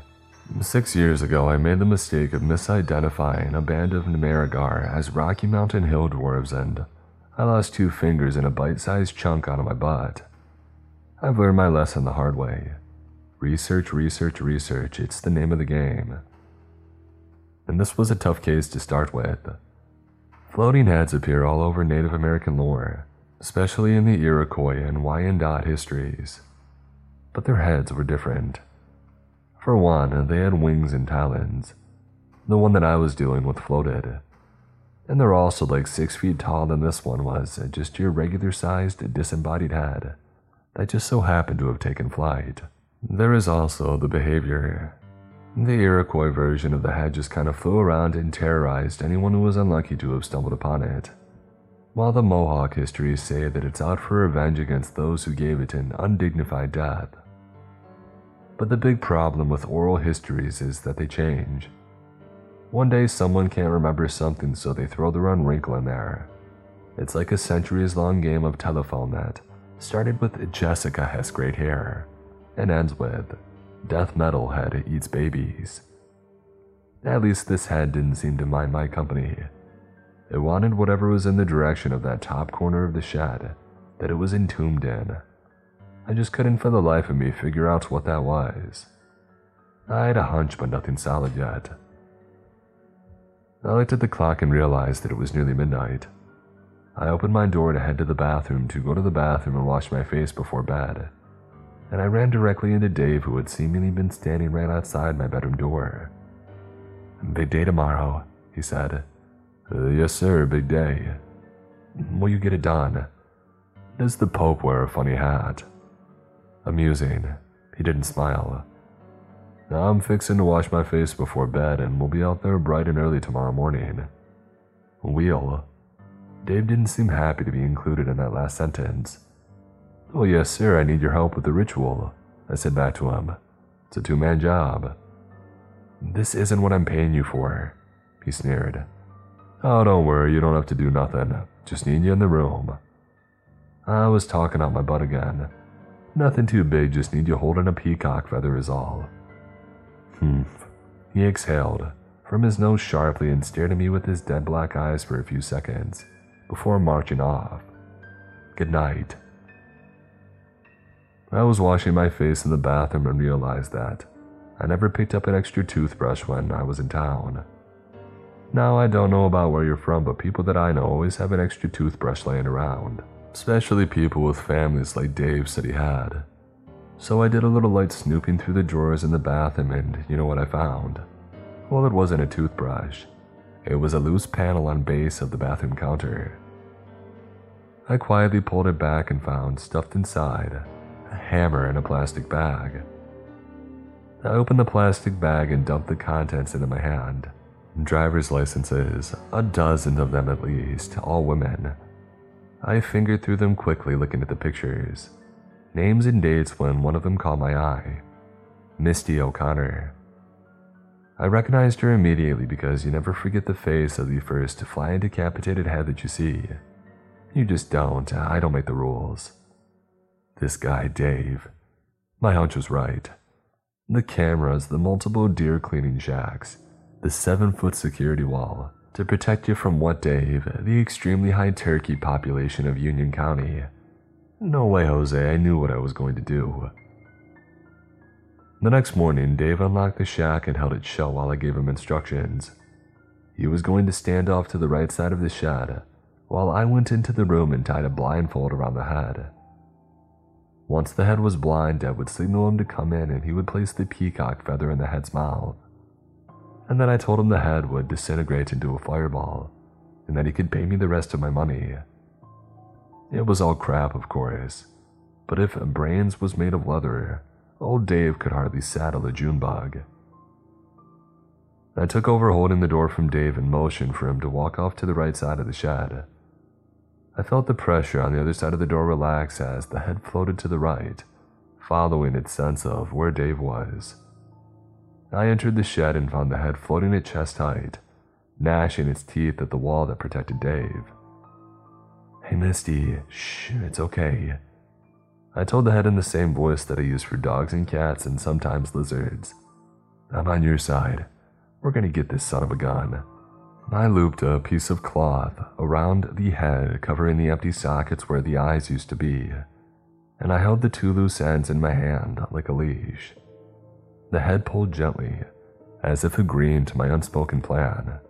Six years ago, I made the mistake of misidentifying a band of Nimerigar as Rocky Mountain Hill Dwarves and I lost two fingers and a bite sized chunk out of my butt. I've learned my lesson the hard way. Research, research, research, it's the name of the game. And this was a tough case to start with. Floating heads appear all over Native American lore, especially in the Iroquois and Wyandot histories. But their heads were different. For one, they had wings and talons. The one that I was dealing with floated and they're also like six feet tall than this one was, just your regular sized disembodied head that just so happened to have taken flight. There is also the behavior. The Iroquois version of the head just kind of flew around and terrorized anyone who was unlucky to have stumbled upon it. While the Mohawk histories say that it's out for revenge against those who gave it an undignified death. But the big problem with oral histories is that they change. One day someone can't remember something, so they throw their own wrinkle in there. It's like a centuries long game of telephone that started with Jessica has great hair and ends with death metal head eats babies. At least this head didn't seem to mind my company. It wanted whatever was in the direction of that top corner of the shed that it was entombed in. I just couldn't for the life of me figure out what that was. I had a hunch, but nothing solid yet. I looked at the clock and realized that it was nearly midnight. I opened my door to head to the bathroom to go to the bathroom and wash my face before bed. And I ran directly into Dave, who had seemingly been standing right outside my bedroom door. Big day tomorrow, he said. Uh, yes, sir, big day. Will you get it done? Does the Pope wear a funny hat? Amusing. He didn't smile. I'm fixing to wash my face before bed, and we'll be out there bright and early tomorrow morning. We'll. Dave didn't seem happy to be included in that last sentence. Oh, yes, sir, I need your help with the ritual, I said back to him. It's a two man job. This isn't what I'm paying you for, he sneered. Oh, don't worry, you don't have to do nothing. Just need you in the room. I was talking out my butt again. Nothing too big, just need you holding a peacock feather is all. Humph. He exhaled from his nose sharply and stared at me with his dead black eyes for a few seconds before marching off. Good night. I was washing my face in the bathroom and realized that I never picked up an extra toothbrush when I was in town. Now, I don't know about where you're from, but people that I know always have an extra toothbrush laying around, especially people with families like Dave said he had. So I did a little light snooping through the drawers in the bathroom, and you know what I found? Well, it wasn't a toothbrush. It was a loose panel on base of the bathroom counter. I quietly pulled it back and found, stuffed inside, a hammer in a plastic bag. I opened the plastic bag and dumped the contents into my hand. Driver's licenses, a dozen of them at least, all women. I fingered through them quickly, looking at the pictures. Names and dates when one of them caught my eye Misty O'Connor. I recognized her immediately because you never forget the face of the first flying decapitated head that you see. You just don't, I don't make the rules. This guy, Dave. My hunch was right. The cameras, the multiple deer cleaning shacks, the seven foot security wall to protect you from what, Dave? The extremely high turkey population of Union County. No way, Jose, I knew what I was going to do. The next morning, Dave unlocked the shack and held it shut while I gave him instructions. He was going to stand off to the right side of the shed, while I went into the room and tied a blindfold around the head. Once the head was blind, Dad would signal him to come in and he would place the peacock feather in the head's mouth. And then I told him the head would disintegrate into a fireball, and that he could pay me the rest of my money. It was all crap, of course, but if brains was made of leather, old Dave could hardly saddle a June bug. I took over holding the door from Dave and motioned for him to walk off to the right side of the shed. I felt the pressure on the other side of the door relax as the head floated to the right, following its sense of where Dave was. I entered the shed and found the head floating at chest height, gnashing its teeth at the wall that protected Dave. Hey, Misty, shh, it's okay. I told the head in the same voice that I use for dogs and cats and sometimes lizards. I'm on your side. We're gonna get this son of a gun. I looped a piece of cloth around the head, covering the empty sockets where the eyes used to be, and I held the two loose ends in my hand like a leash. The head pulled gently, as if agreeing to my unspoken plan.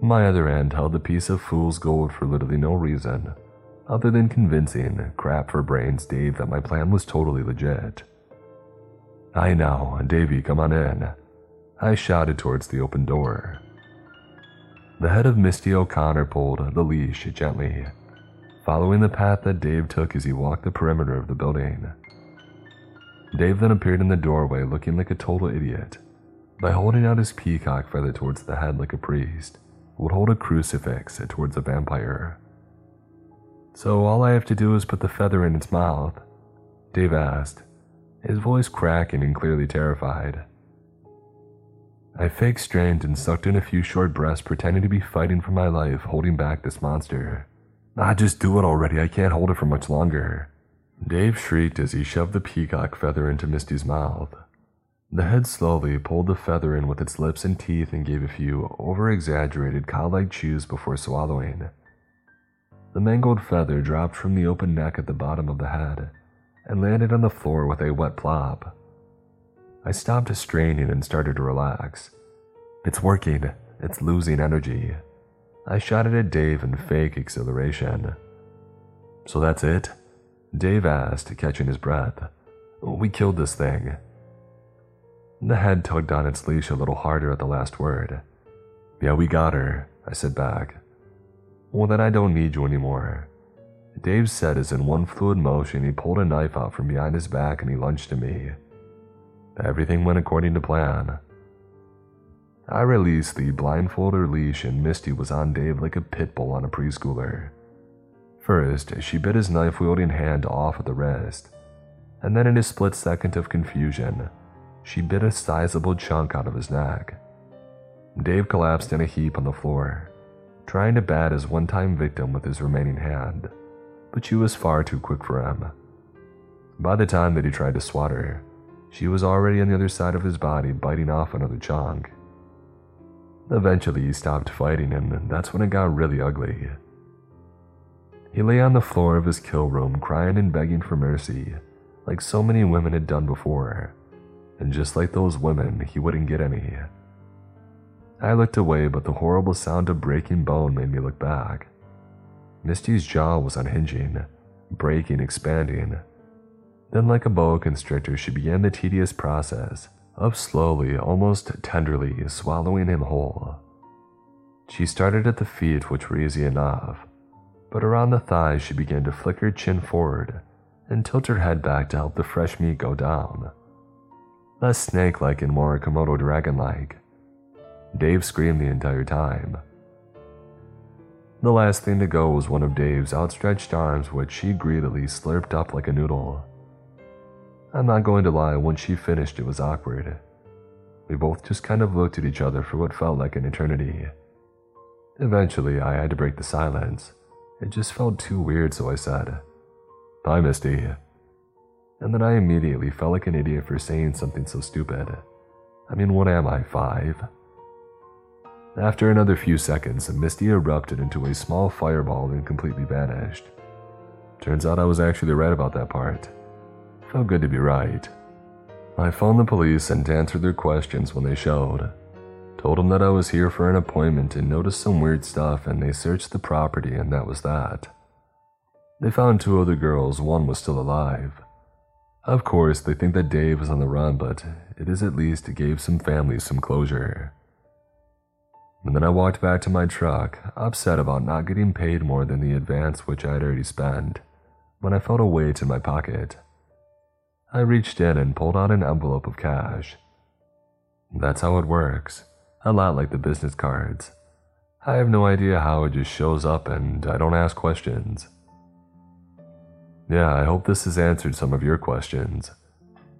My other end held a piece of fool's gold for literally no reason, other than convincing crap for brains Dave that my plan was totally legit. I know, Davy, come on in. I shouted towards the open door. The head of Misty O'Connor pulled the leash gently, following the path that Dave took as he walked the perimeter of the building. Dave then appeared in the doorway looking like a total idiot by holding out his peacock feather towards the head like a priest would hold a crucifix towards a vampire. So all I have to do is put the feather in its mouth? Dave asked, his voice cracking and clearly terrified. I fake strained and sucked in a few short breaths, pretending to be fighting for my life, holding back this monster. Ah, just do it already, I can't hold it for much longer. Dave shrieked as he shoved the peacock feather into Misty's mouth. The head slowly pulled the feather in with its lips and teeth and gave a few over exaggerated cow like chews before swallowing. The mangled feather dropped from the open neck at the bottom of the head and landed on the floor with a wet plop. I stopped straining and started to relax. It's working, it's losing energy. I shouted at Dave in fake exhilaration. So that's it? Dave asked, catching his breath. We killed this thing. The head tugged on its leash a little harder at the last word. Yeah, we got her, I said back. Well, then I don't need you anymore. Dave said as in one fluid motion he pulled a knife out from behind his back and he lunged at me. Everything went according to plan. I released the blindfolded leash and Misty was on Dave like a pit bull on a preschooler. First, she bit his knife wielding hand off at the wrist, and then in a split second of confusion, she bit a sizable chunk out of his neck. Dave collapsed in a heap on the floor, trying to bat his one time victim with his remaining hand, but she was far too quick for him. By the time that he tried to swat her, she was already on the other side of his body biting off another chunk. Eventually, he stopped fighting, and that's when it got really ugly. He lay on the floor of his kill room, crying and begging for mercy, like so many women had done before. And just like those women, he wouldn't get any. I looked away, but the horrible sound of breaking bone made me look back. Misty's jaw was unhinging, breaking, expanding. Then, like a boa constrictor, she began the tedious process of slowly, almost tenderly, swallowing him whole. She started at the feet, which were easy enough, but around the thighs she began to flick her chin forward and tilt her head back to help the fresh meat go down. Less snake like and more Komodo dragon like. Dave screamed the entire time. The last thing to go was one of Dave's outstretched arms, which she greedily slurped up like a noodle. I'm not going to lie, once she finished, it was awkward. We both just kind of looked at each other for what felt like an eternity. Eventually, I had to break the silence. It just felt too weird, so I said, Bye, Misty. And then I immediately felt like an idiot for saying something so stupid. I mean, what am I, five? After another few seconds, Misty erupted into a small fireball and completely vanished. Turns out I was actually right about that part. Felt good to be right. I phoned the police and answered their questions when they showed. Told them that I was here for an appointment and noticed some weird stuff, and they searched the property, and that was that. They found two other girls, one was still alive. Of course, they think that Dave was on the run, but it is at least gave some families some closure. And then I walked back to my truck, upset about not getting paid more than the advance which I had already spent, when I felt a weight in my pocket. I reached in and pulled out an envelope of cash. That's how it works a lot like the business cards. I have no idea how it just shows up and I don't ask questions. Yeah, I hope this has answered some of your questions.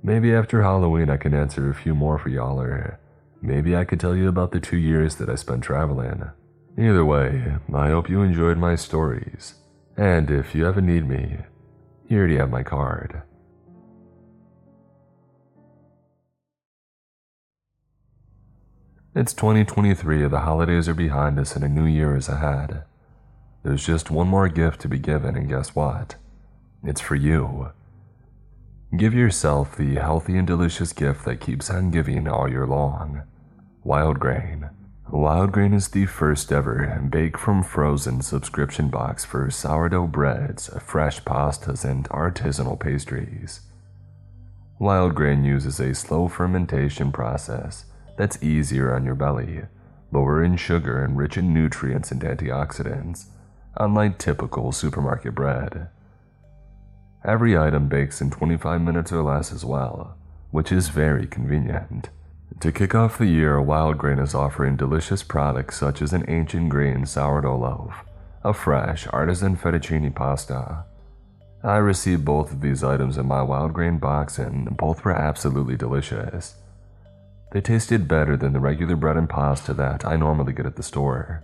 Maybe after Halloween I can answer a few more for y'all, or maybe I could tell you about the two years that I spent traveling. Either way, I hope you enjoyed my stories, and if you ever need me, here you have my card. It's 2023, the holidays are behind us, and a new year is ahead. There's just one more gift to be given, and guess what? It's for you. Give yourself the healthy and delicious gift that keeps on giving all year long Wild Grain. Wild Grain is the first ever bake from frozen subscription box for sourdough breads, fresh pastas, and artisanal pastries. Wild Grain uses a slow fermentation process that's easier on your belly, lower in sugar and rich in nutrients and antioxidants, unlike typical supermarket bread. Every item bakes in 25 minutes or less as well, which is very convenient. To kick off the year, Wild Grain is offering delicious products such as an ancient grain sourdough loaf, a fresh artisan fettuccine pasta. I received both of these items in my Wild Grain box and both were absolutely delicious. They tasted better than the regular bread and pasta that I normally get at the store,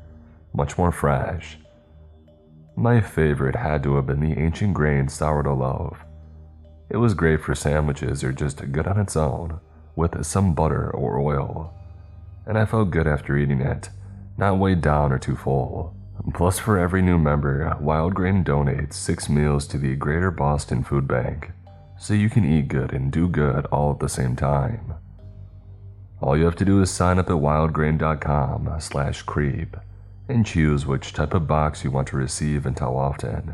much more fresh. My favorite had to have been the ancient grain sourdough loaf. It was great for sandwiches or just good on its own, with some butter or oil. And I felt good after eating it, not weighed down or too full. Plus, for every new member, Wild Grain donates six meals to the Greater Boston Food Bank. so you can eat good and do good all at the same time. All you have to do is sign up at wildgrain.com slash creep and choose which type of box you want to receive and how often.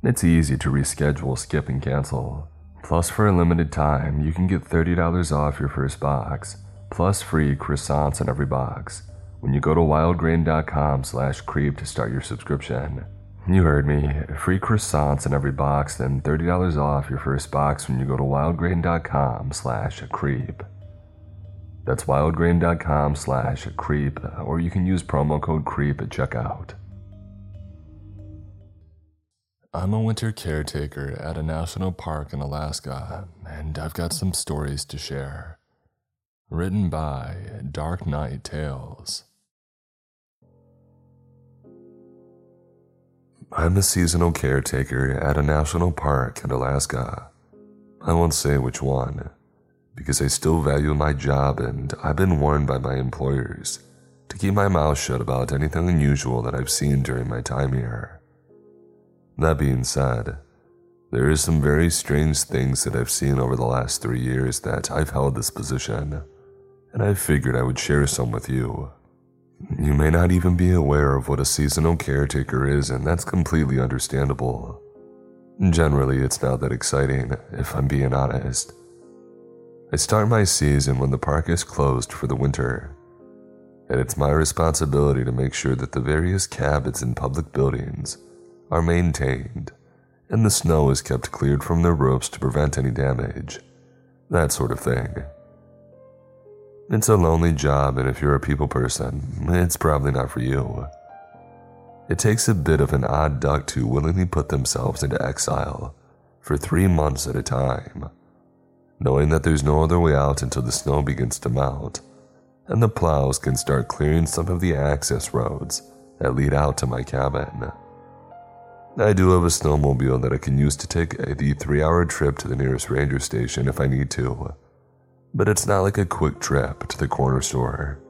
It's easy to reschedule, skip, and cancel. Plus, for a limited time, you can get $30 off your first box, plus free croissants in every box when you go to wildgrain.com slash creep to start your subscription. You heard me. Free croissants in every box, then $30 off your first box when you go to wildgrain.com slash creep. That's wildgrain.com slash creep, uh, or you can use promo code creep at checkout. I'm a winter caretaker at a national park in Alaska, and I've got some stories to share. Written by Dark Knight Tales. I'm a seasonal caretaker at a national park in Alaska. I won't say which one because I still value my job and I've been warned by my employers to keep my mouth shut about anything unusual that I've seen during my time here. That being said, there is some very strange things that I've seen over the last three years that I've held this position, and I figured I would share some with you. You may not even be aware of what a seasonal caretaker is, and that's completely understandable. Generally, it's not that exciting, if I'm being honest. I start my season when the park is closed for the winter, and it's my responsibility to make sure that the various cabins and public buildings are maintained and the snow is kept cleared from their roofs to prevent any damage. That sort of thing. It's a lonely job, and if you're a people person, it's probably not for you. It takes a bit of an odd duck to willingly put themselves into exile for three months at a time knowing that there's no other way out until the snow begins to melt, and the plows can start clearing some of the access roads that lead out to my cabin. I do have a snowmobile that I can use to take the three hour trip to the nearest ranger station if I need to, but it's not like a quick trip to the corner store.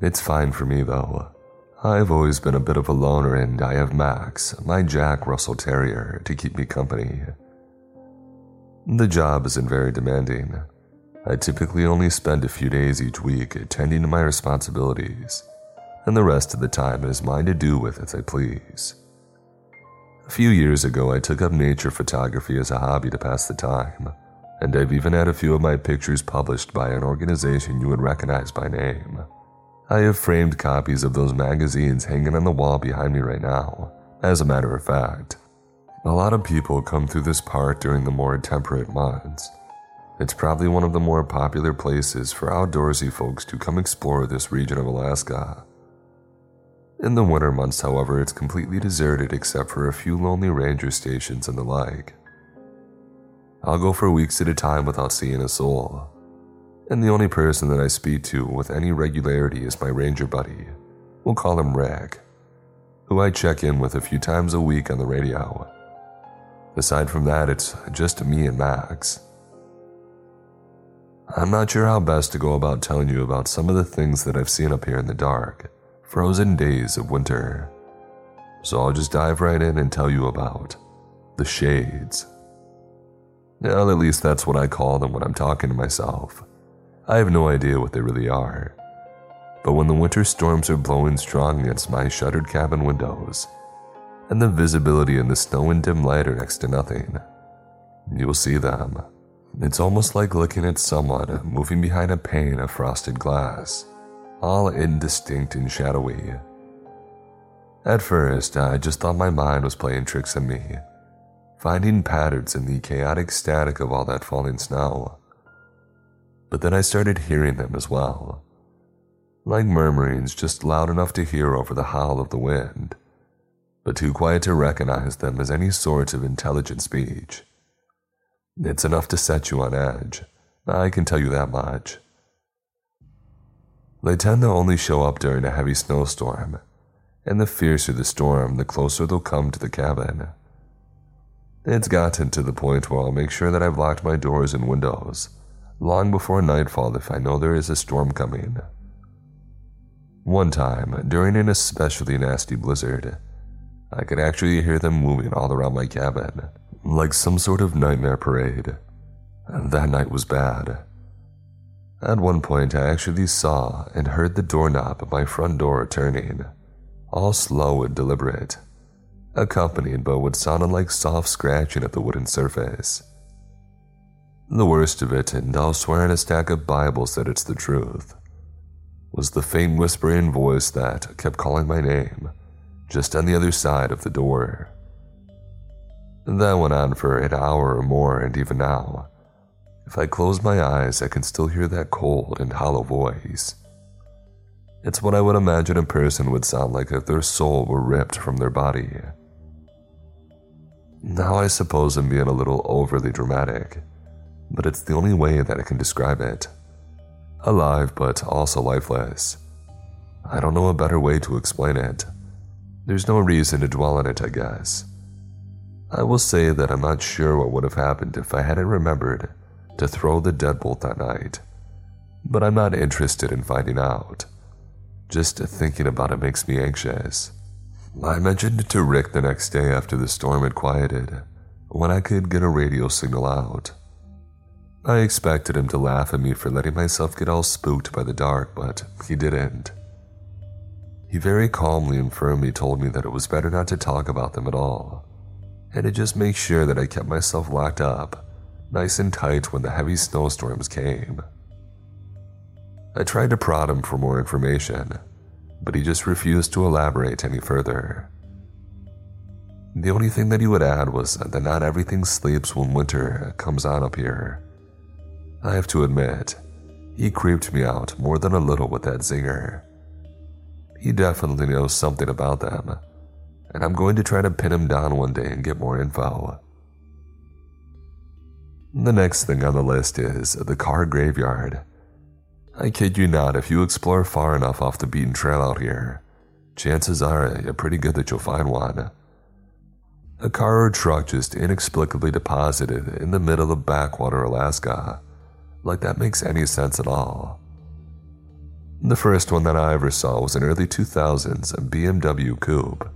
It's fine for me though. I've always been a bit of a loner and I have Max, my Jack Russell Terrier, to keep me company. The job isn't very demanding. I typically only spend a few days each week attending to my responsibilities, and the rest of the time is mine to do with as I please. A few years ago, I took up nature photography as a hobby to pass the time, and I've even had a few of my pictures published by an organization you would recognize by name. I have framed copies of those magazines hanging on the wall behind me right now, as a matter of fact. A lot of people come through this park during the more temperate months. It's probably one of the more popular places for outdoorsy folks to come explore this region of Alaska. In the winter months, however, it's completely deserted except for a few lonely ranger stations and the like. I'll go for weeks at a time without seeing a soul, and the only person that I speak to with any regularity is my ranger buddy. We'll call him Rick, who I check in with a few times a week on the radio. Aside from that, it's just me and Max. I'm not sure how best to go about telling you about some of the things that I've seen up here in the dark, frozen days of winter. So I'll just dive right in and tell you about the shades. Well, at least that's what I call them when I'm talking to myself. I have no idea what they really are. But when the winter storms are blowing strong against my shuttered cabin windows, and the visibility in the snow and dim light are next to nothing. You'll see them. It's almost like looking at someone moving behind a pane of frosted glass, all indistinct and shadowy. At first, I just thought my mind was playing tricks on me, finding patterns in the chaotic static of all that falling snow. But then I started hearing them as well, like murmurings just loud enough to hear over the howl of the wind but too quiet to recognize them as any sort of intelligent speech. It's enough to set you on edge, I can tell you that much. They tend to only show up during a heavy snowstorm, and the fiercer the storm, the closer they'll come to the cabin. It's gotten to the point where I'll make sure that I've locked my doors and windows long before nightfall if I know there is a storm coming. One time, during an especially nasty blizzard, I could actually hear them moving all around my cabin, like some sort of nightmare parade. And that night was bad. At one point, I actually saw and heard the doorknob of my front door turning, all slow and deliberate, accompanied by what sounded like soft scratching at the wooden surface. The worst of it, and I'll swear on a stack of Bibles that it's the truth, was the faint whispering voice that kept calling my name just on the other side of the door. That went on for an hour or more, and even now, if I close my eyes, I can still hear that cold and hollow voice. It's what I would imagine a person would sound like if their soul were ripped from their body. Now, I suppose I'm being a little overly dramatic, but it's the only way that I can describe it. Alive, but also lifeless. I don't know a better way to explain it. There's no reason to dwell on it, I guess. I will say that I'm not sure what would have happened if I hadn't remembered to throw the deadbolt that night, but I'm not interested in finding out. Just thinking about it makes me anxious. I mentioned it to Rick the next day after the storm had quieted when I could get a radio signal out. I expected him to laugh at me for letting myself get all spooked by the dark, but he didn't. He very calmly and firmly told me that it was better not to talk about them at all, and to just make sure that I kept myself locked up nice and tight when the heavy snowstorms came. I tried to prod him for more information, but he just refused to elaborate any further. The only thing that he would add was that not everything sleeps when winter comes on up here. I have to admit, he creeped me out more than a little with that zinger. He definitely knows something about them, and I'm going to try to pin him down one day and get more info. The next thing on the list is the car graveyard. I kid you not, if you explore far enough off the beaten trail out here, chances are you're pretty good that you'll find one. A car or truck just inexplicably deposited in the middle of backwater Alaska. Like that makes any sense at all. The first one that I ever saw was an early 2000s BMW coupe,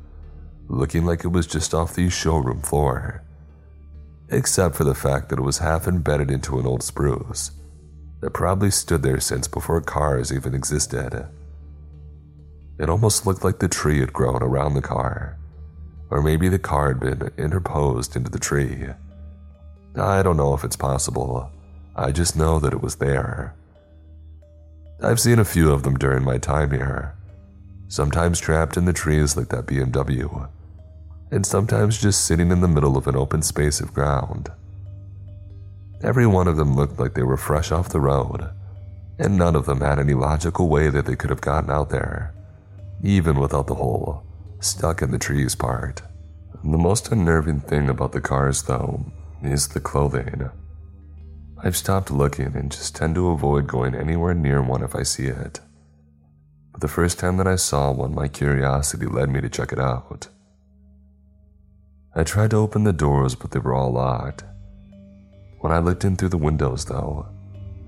looking like it was just off the showroom floor except for the fact that it was half embedded into an old spruce that probably stood there since before cars even existed. It almost looked like the tree had grown around the car, or maybe the car had been interposed into the tree. I don't know if it's possible, I just know that it was there. I've seen a few of them during my time here, sometimes trapped in the trees like that BMW and sometimes just sitting in the middle of an open space of ground. Every one of them looked like they were fresh off the road, and none of them had any logical way that they could have gotten out there, even without the whole stuck in the trees part. The most unnerving thing about the cars, though, is the clothing. I've stopped looking and just tend to avoid going anywhere near one if I see it. But the first time that I saw one, my curiosity led me to check it out. I tried to open the doors, but they were all locked. When I looked in through the windows, though,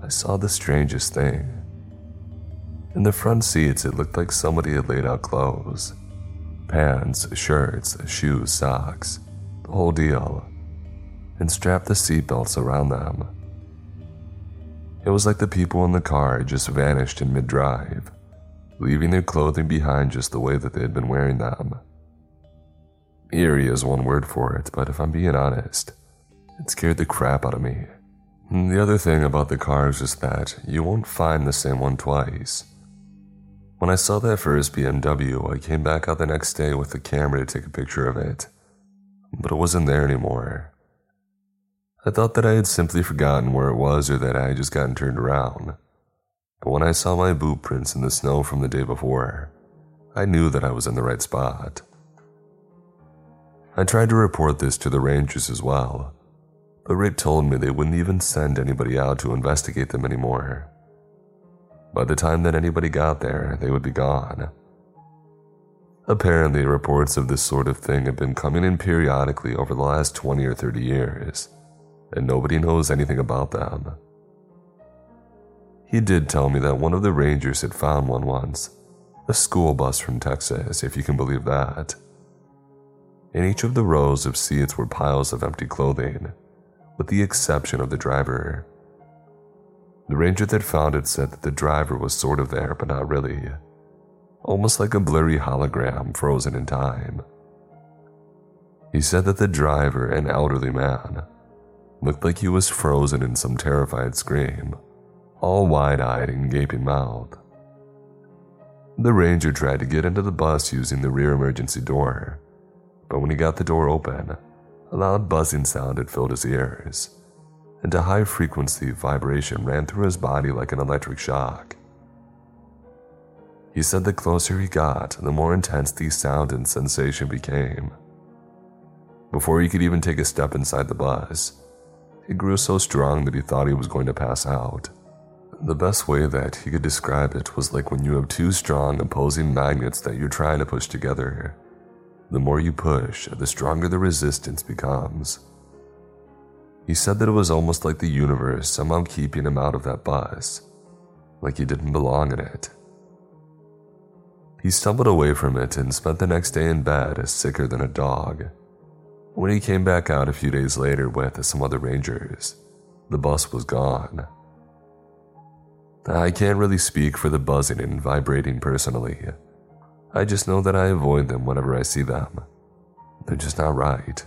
I saw the strangest thing. In the front seats, it looked like somebody had laid out clothes pants, shirts, shoes, socks, the whole deal, and strapped the seatbelts around them. It was like the people in the car had just vanished in mid drive, leaving their clothing behind just the way that they had been wearing them. Eerie is one word for it, but if I'm being honest, it scared the crap out of me. And the other thing about the cars is that you won't find the same one twice. When I saw that first BMW, I came back out the next day with the camera to take a picture of it, but it wasn't there anymore. I thought that I had simply forgotten where it was or that I had just gotten turned around. But when I saw my boot prints in the snow from the day before, I knew that I was in the right spot. I tried to report this to the Rangers as well, but Rick told me they wouldn't even send anybody out to investigate them anymore. By the time that anybody got there, they would be gone. Apparently, reports of this sort of thing have been coming in periodically over the last 20 or 30 years, and nobody knows anything about them. He did tell me that one of the Rangers had found one once, a school bus from Texas, if you can believe that. In each of the rows of seats were piles of empty clothing, with the exception of the driver. The ranger that found it said that the driver was sort of there, but not really. Almost like a blurry hologram frozen in time. He said that the driver, an elderly man, looked like he was frozen in some terrified scream, all wide eyed and gaping mouth. The ranger tried to get into the bus using the rear emergency door, but when he got the door open, a loud buzzing sound had filled his ears and a high frequency vibration ran through his body like an electric shock. He said the closer he got, the more intense the sound and sensation became. Before he could even take a step inside the bus, it grew so strong that he thought he was going to pass out. The best way that he could describe it was like when you have two strong opposing magnets that you're trying to push together. The more you push, the stronger the resistance becomes. He said that it was almost like the universe somehow keeping him out of that bus, like he didn't belong in it. He stumbled away from it and spent the next day in bed, as sicker than a dog. When he came back out a few days later with some other rangers, the bus was gone. I can't really speak for the buzzing and vibrating personally. I just know that I avoid them whenever I see them. They're just not right.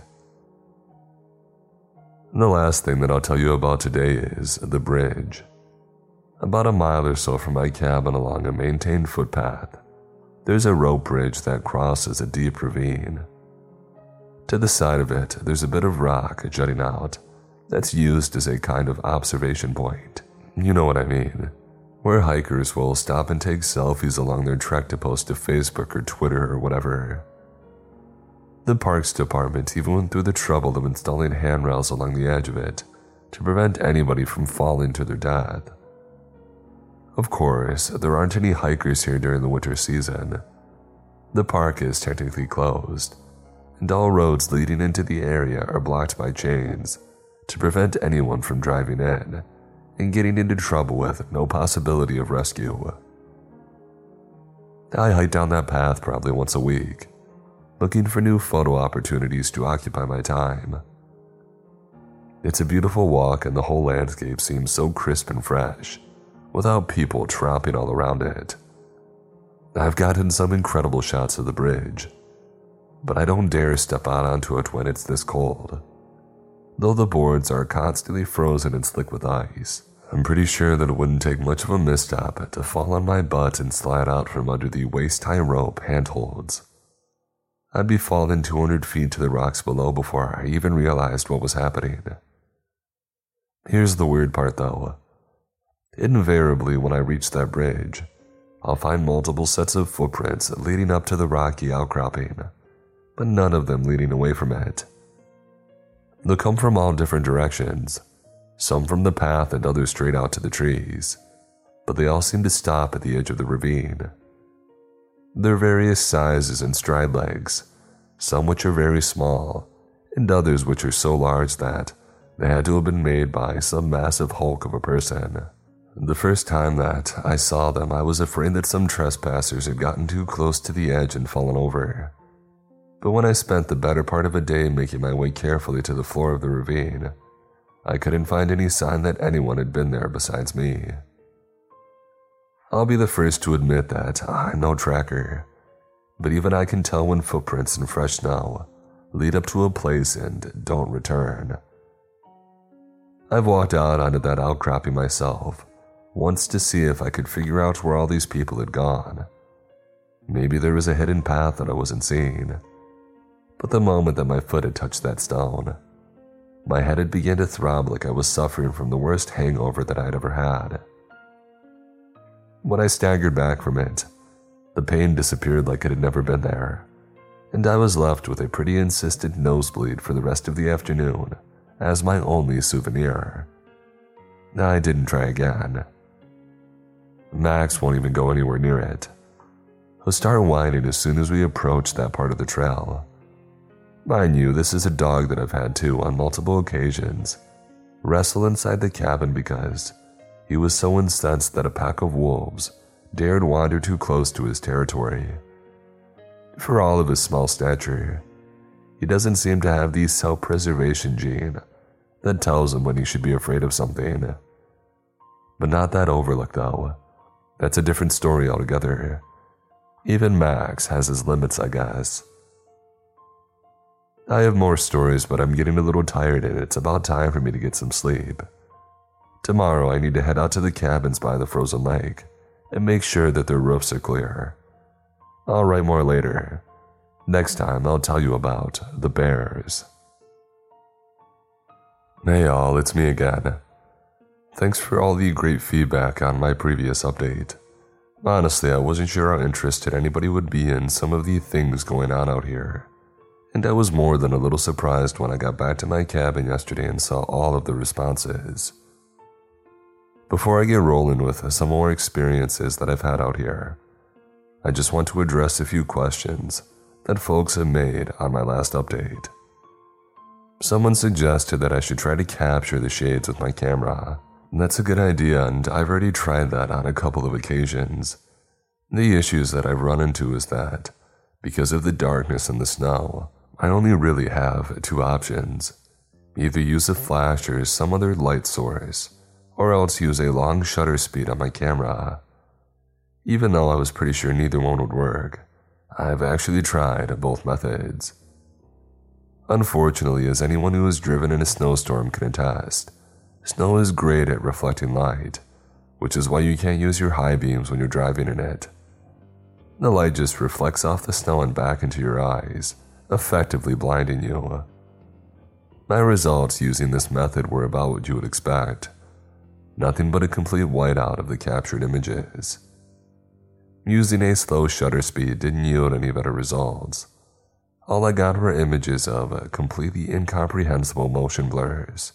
The last thing that I'll tell you about today is the bridge. About a mile or so from my cabin along a maintained footpath, there's a rope bridge that crosses a deep ravine. To the side of it, there's a bit of rock jutting out that's used as a kind of observation point. You know what I mean. Where hikers will stop and take selfies along their trek to post to Facebook or Twitter or whatever. The Parks Department even went through the trouble of installing handrails along the edge of it to prevent anybody from falling to their death. Of course, there aren't any hikers here during the winter season. The park is technically closed, and all roads leading into the area are blocked by chains to prevent anyone from driving in and getting into trouble with no possibility of rescue. I hike down that path probably once a week, looking for new photo opportunities to occupy my time. It's a beautiful walk, and the whole landscape seems so crisp and fresh, without people tramping all around it. I've gotten some incredible shots of the bridge, but I don't dare step out onto it when it's this cold. Though the boards are constantly frozen and slick with ice, I'm pretty sure that it wouldn't take much of a misstep to fall on my butt and slide out from under the waist high rope handholds. I'd be falling 200 feet to the rocks below before I even realized what was happening. Here's the weird part though. Invariably, when I reach that bridge, I'll find multiple sets of footprints leading up to the rocky outcropping, but none of them leading away from it. They'll come from all different directions, some from the path and others straight out to the trees, but they all seem to stop at the edge of the ravine. There are various sizes and stride legs, some which are very small, and others which are so large that they had to have been made by some massive hulk of a person. The first time that I saw them, I was afraid that some trespassers had gotten too close to the edge and fallen over. But when I spent the better part of a day making my way carefully to the floor of the ravine, I couldn't find any sign that anyone had been there besides me. I'll be the first to admit that I'm no tracker, but even I can tell when footprints in fresh snow lead up to a place and don't return. I've walked out onto that outcropping myself once to see if I could figure out where all these people had gone. Maybe there was a hidden path that I wasn't seeing. But the moment that my foot had touched that stone, my head had begun to throb like I was suffering from the worst hangover that I'd ever had. When I staggered back from it, the pain disappeared like it had never been there, and I was left with a pretty insistent nosebleed for the rest of the afternoon as my only souvenir. I didn't try again. Max won't even go anywhere near it. He'll start whining as soon as we approach that part of the trail. Mind you, this is a dog that I've had to, on multiple occasions, wrestle inside the cabin because he was so incensed that a pack of wolves dared wander too close to his territory. For all of his small stature, he doesn't seem to have the self preservation gene that tells him when he should be afraid of something. But not that overlook, though. That's a different story altogether. Even Max has his limits, I guess. I have more stories, but I'm getting a little tired and it's about time for me to get some sleep. Tomorrow, I need to head out to the cabins by the frozen lake and make sure that their roofs are clear. I'll write more later. Next time, I'll tell you about the bears. Hey, all, it's me again. Thanks for all the great feedback on my previous update. Honestly, I wasn't sure how interested anybody would be in some of the things going on out here. And I was more than a little surprised when I got back to my cabin yesterday and saw all of the responses. Before I get rolling with some more experiences that I've had out here, I just want to address a few questions that folks have made on my last update. Someone suggested that I should try to capture the shades with my camera. That's a good idea, and I've already tried that on a couple of occasions. The issues that I've run into is that, because of the darkness and the snow, I only really have two options either use a flash or some other light source, or else use a long shutter speed on my camera. Even though I was pretty sure neither one would work, I've actually tried both methods. Unfortunately, as anyone who has driven in a snowstorm can attest, snow is great at reflecting light, which is why you can't use your high beams when you're driving in it. The light just reflects off the snow and back into your eyes, effectively blinding you. My results using this method were about what you would expect nothing but a complete whiteout of the captured images. Using a slow shutter speed didn't yield any better results all I got were images of uh, completely incomprehensible motion blurs.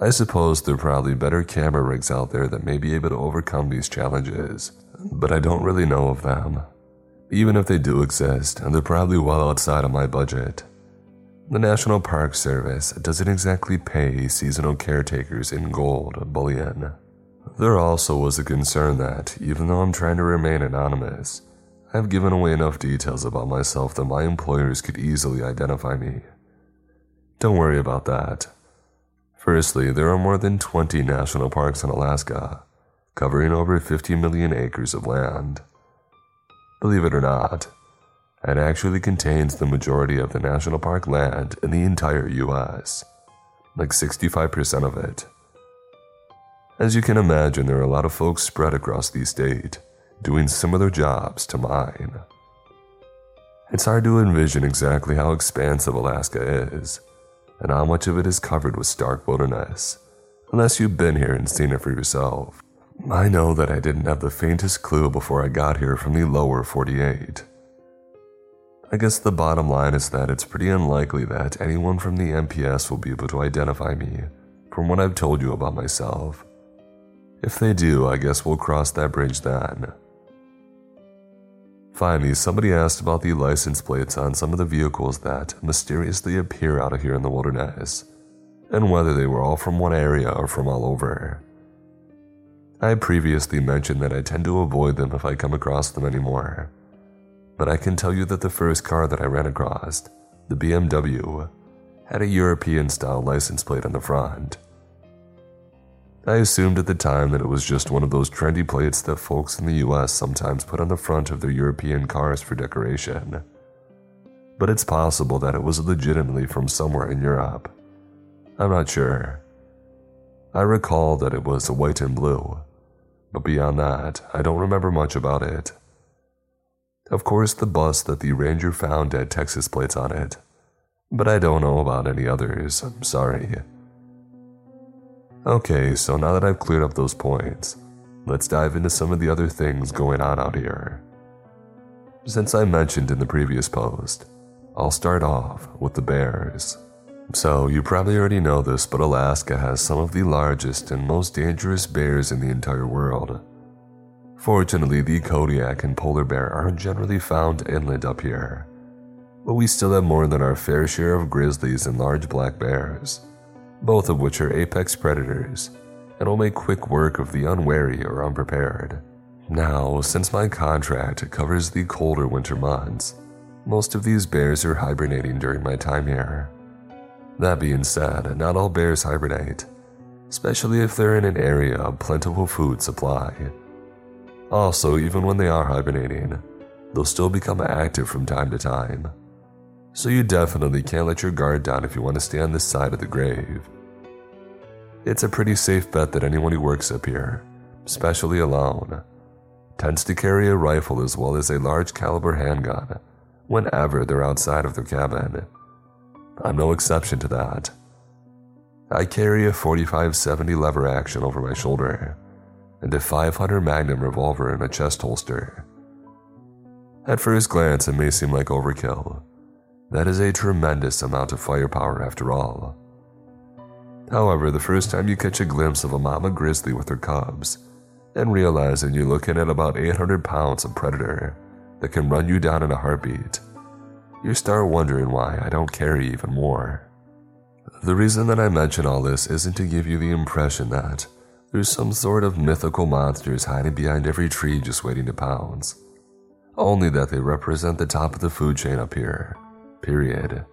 I suppose there are probably better camera rigs out there that may be able to overcome these challenges, but I don't really know of them. Even if they do exist, and they're probably well outside of my budget. The National Park Service doesn't exactly pay seasonal caretakers in gold bullion. There also was a concern that, even though I'm trying to remain anonymous, I've given away enough details about myself that my employers could easily identify me. Don't worry about that. Firstly, there are more than 20 national parks in Alaska, covering over 50 million acres of land. Believe it or not, it actually contains the majority of the national park land in the entire US, like 65% of it. As you can imagine, there are a lot of folks spread across the state doing similar jobs to mine. It's hard to envision exactly how expansive Alaska is, and how much of it is covered with stark wilderness, unless you've been here and seen it for yourself. I know that I didn't have the faintest clue before I got here from the lower 48. I guess the bottom line is that it's pretty unlikely that anyone from the NPS will be able to identify me from what I've told you about myself. If they do, I guess we'll cross that bridge then. Finally, somebody asked about the license plates on some of the vehicles that mysteriously appear out of here in the wilderness, and whether they were all from one area or from all over. I previously mentioned that I tend to avoid them if I come across them anymore, but I can tell you that the first car that I ran across, the BMW, had a European style license plate on the front. I assumed at the time that it was just one of those trendy plates that folks in the US sometimes put on the front of their European cars for decoration. But it's possible that it was legitimately from somewhere in Europe. I'm not sure. I recall that it was white and blue, but beyond that, I don't remember much about it. Of course, the bus that the ranger found had Texas plates on it, but I don't know about any others, I'm sorry. Okay, so now that I've cleared up those points, let's dive into some of the other things going on out here. Since I mentioned in the previous post, I'll start off with the bears. So, you probably already know this, but Alaska has some of the largest and most dangerous bears in the entire world. Fortunately, the Kodiak and polar bear aren't generally found inland up here, but we still have more than our fair share of grizzlies and large black bears both of which are apex predators and will make quick work of the unwary or unprepared. Now, since my contract covers the colder winter months, most of these bears are hibernating during my time here. That being said, not all bears hibernate, especially if they're in an area of plentiful food supply. Also, even when they are hibernating, they'll still become active from time to time. So you definitely can't let your guard down if you want to stay on this side of the grave. It's a pretty safe bet that anyone who works up here, especially alone, tends to carry a rifle as well as a large caliber handgun whenever they're outside of their cabin. I'm no exception to that. I carry a 45-70 lever action over my shoulder and a 500 Magnum revolver in a chest holster. At first glance, it may seem like overkill. That is a tremendous amount of firepower after all. However, the first time you catch a glimpse of a mama grizzly with her cubs, and realizing you're looking at about 800 pounds of predator that can run you down in a heartbeat, you start wondering why I don't carry even more. The reason that I mention all this isn't to give you the impression that there's some sort of mythical monsters hiding behind every tree just waiting to pounce. Only that they represent the top of the food chain up here. Period.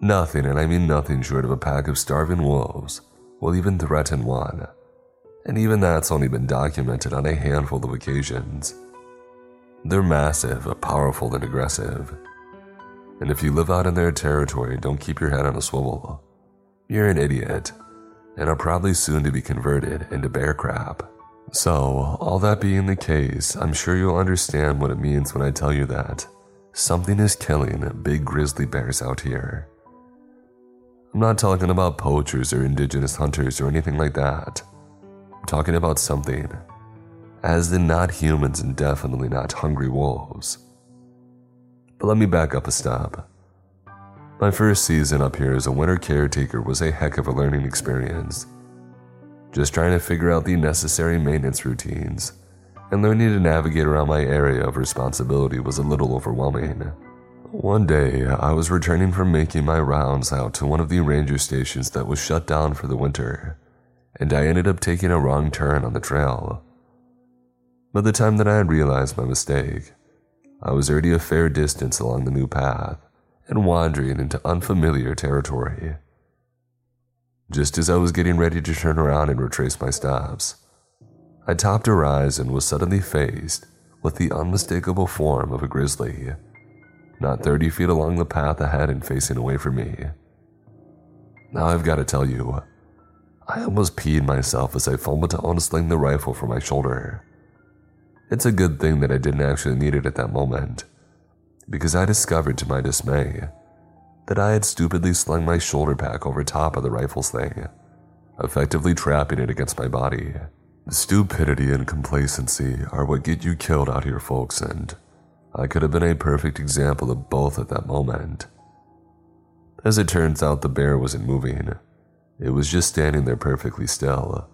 Nothing, and I mean nothing short of a pack of starving wolves, will even threaten one and even that's only been documented on a handful of occasions. They're massive, powerful, and aggressive. And if you live out in their territory, don't keep your head on a swivel. You're an idiot, and are probably soon to be converted into bear crap. So, all that being the case, I'm sure you'll understand what it means when I tell you that something is killing big grizzly bears out here. I'm not talking about poachers or indigenous hunters or anything like that I'm talking about something, as in not humans and definitely not hungry wolves. But let me back up a step. My first season up here as a winter caretaker was a heck of a learning experience. Just trying to figure out the necessary maintenance routines and learning to navigate around my area of responsibility was a little overwhelming. One day, I was returning from making my rounds out to one of the ranger stations that was shut down for the winter and I ended up taking a wrong turn on the trail. By the time that I had realized my mistake, I was already a fair distance along the new path and wandering into unfamiliar territory. Just as I was getting ready to turn around and retrace my steps, I topped a rise and was suddenly faced with the unmistakable form of a grizzly, not 30 feet along the path ahead and facing away from me. Now I've got to tell you, I almost peed myself as I fumbled to unsling the rifle from my shoulder. It's a good thing that I didn't actually need it at that moment, because I discovered to my dismay that I had stupidly slung my shoulder pack over top of the rifle's thing, effectively trapping it against my body. Stupidity and complacency are what get you killed out here, folks, and I could have been a perfect example of both at that moment. As it turns out, the bear wasn't moving it was just standing there perfectly still,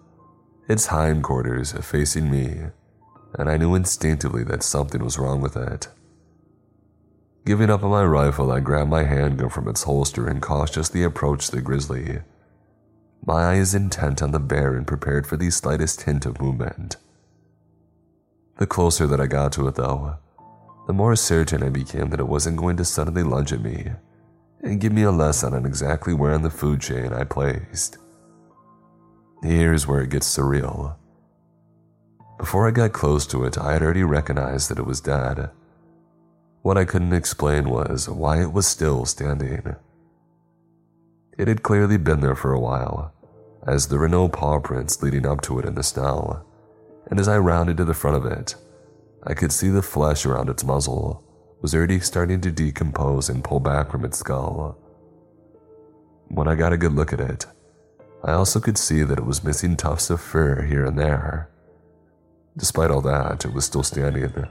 its hindquarters facing me, and I knew instinctively that something was wrong with it. Giving up on my rifle, I grabbed my handgun from its holster and cautiously approached the grizzly, my eyes intent on the bear and prepared for the slightest hint of movement. The closer that I got to it, though, the more certain I became that it wasn't going to suddenly lunge at me and give me a lesson on exactly where in the food chain I placed. Here's where it gets surreal. Before I got close to it, I had already recognized that it was dead. What I couldn't explain was why it was still standing. It had clearly been there for a while, as there were no paw prints leading up to it in the snow, and as I rounded to the front of it, I could see the flesh around its muzzle was already starting to decompose and pull back from its skull. When I got a good look at it, I also could see that it was missing tufts of fur here and there. Despite all that, it was still standing,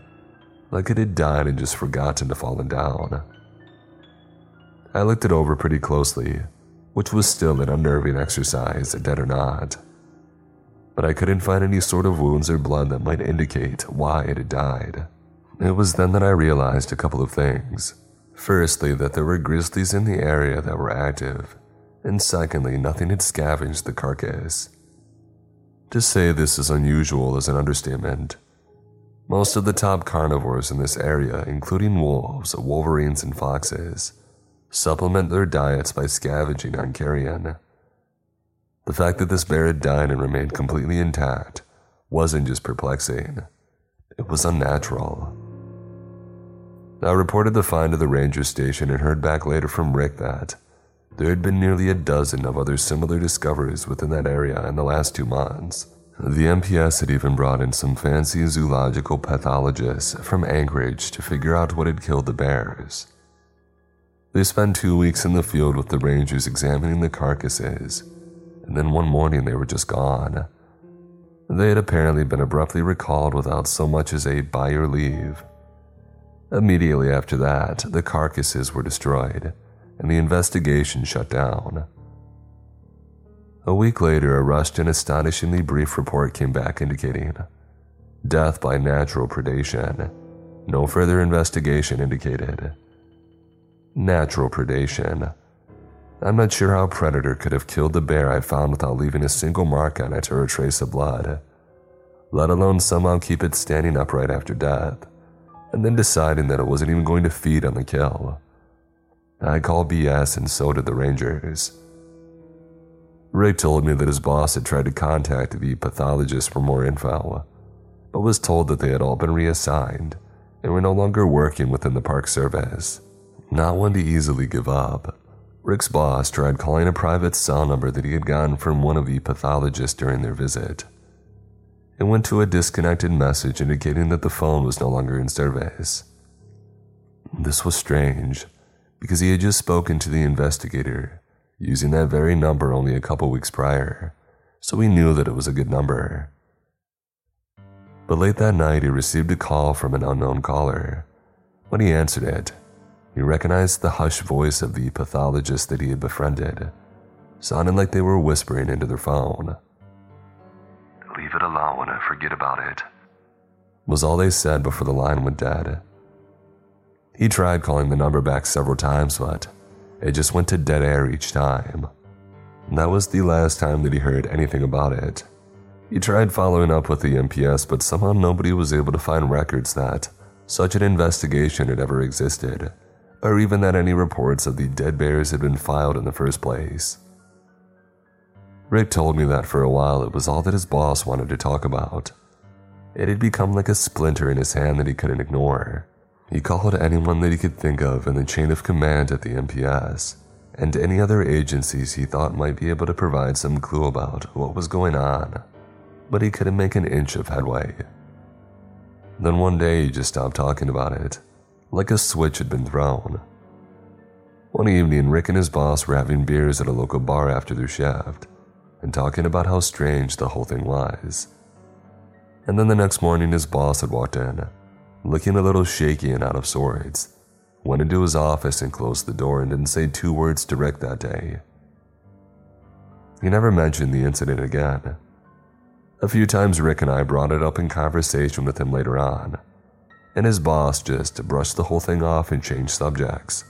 like it had died and just forgotten to fallen down. I looked it over pretty closely, which was still an unnerving exercise, dead or not. But I couldn't find any sort of wounds or blood that might indicate why it had died. It was then that I realized a couple of things. Firstly, that there were grizzlies in the area that were active, and secondly, nothing had scavenged the carcass. To say this is unusual is an understatement. Most of the top carnivores in this area, including wolves, wolverines, and foxes, supplement their diets by scavenging on carrion. The fact that this bear had died and remained completely intact wasn't just perplexing, it was unnatural. I reported the find to the ranger station and heard back later from Rick that there had been nearly a dozen of other similar discoveries within that area in the last two months. The NPS had even brought in some fancy zoological pathologists from Anchorage to figure out what had killed the bears. They spent two weeks in the field with the rangers examining the carcasses, and then one morning they were just gone. They had apparently been abruptly recalled without so much as a by your leave. Immediately after that, the carcasses were destroyed, and the investigation shut down. A week later, a rushed and astonishingly brief report came back indicating death by natural predation. No further investigation indicated. Natural predation. I'm not sure how a predator could have killed the bear I found without leaving a single mark on it or a trace of blood, let alone somehow keep it standing upright after death, and then deciding that it wasn't even going to feed on the kill. I call BS, and so did the Rangers. Rick told me that his boss had tried to contact the pathologist for more info, but was told that they had all been reassigned and were no longer working within the park service. Not one to easily give up, Rick's boss tried calling a private cell number that he had gotten from one of the pathologists during their visit. It went to a disconnected message indicating that the phone was no longer in service. This was strange, because he had just spoken to the investigator using that very number only a couple weeks prior, so we knew that it was a good number. But late that night, he received a call from an unknown caller. When he answered it, he recognized the hushed voice of the pathologist that he had befriended, sounding like they were whispering into their phone. Leave it alone, and forget about it, was all they said before the line went dead. He tried calling the number back several times, but it just went to dead air each time. That was the last time that he heard anything about it. He tried following up with the NPS, but somehow nobody was able to find records that such an investigation had ever existed, or even that any reports of the dead bears had been filed in the first place. Rick told me that for a while it was all that his boss wanted to talk about. It had become like a splinter in his hand that he couldn't ignore. He called anyone that he could think of in the chain of command at the NPS, and any other agencies he thought might be able to provide some clue about what was going on, but he couldn't make an inch of headway. Then one day he just stopped talking about it, like a switch had been thrown. One evening, Rick and his boss were having beers at a local bar after their shift, and talking about how strange the whole thing was. And then the next morning, his boss had walked in looking a little shaky and out of sorts, went into his office and closed the door and didn't say two words to Rick that day. He never mentioned the incident again. A few times Rick and I brought it up in conversation with him later on, and his boss just brushed the whole thing off and changed subjects,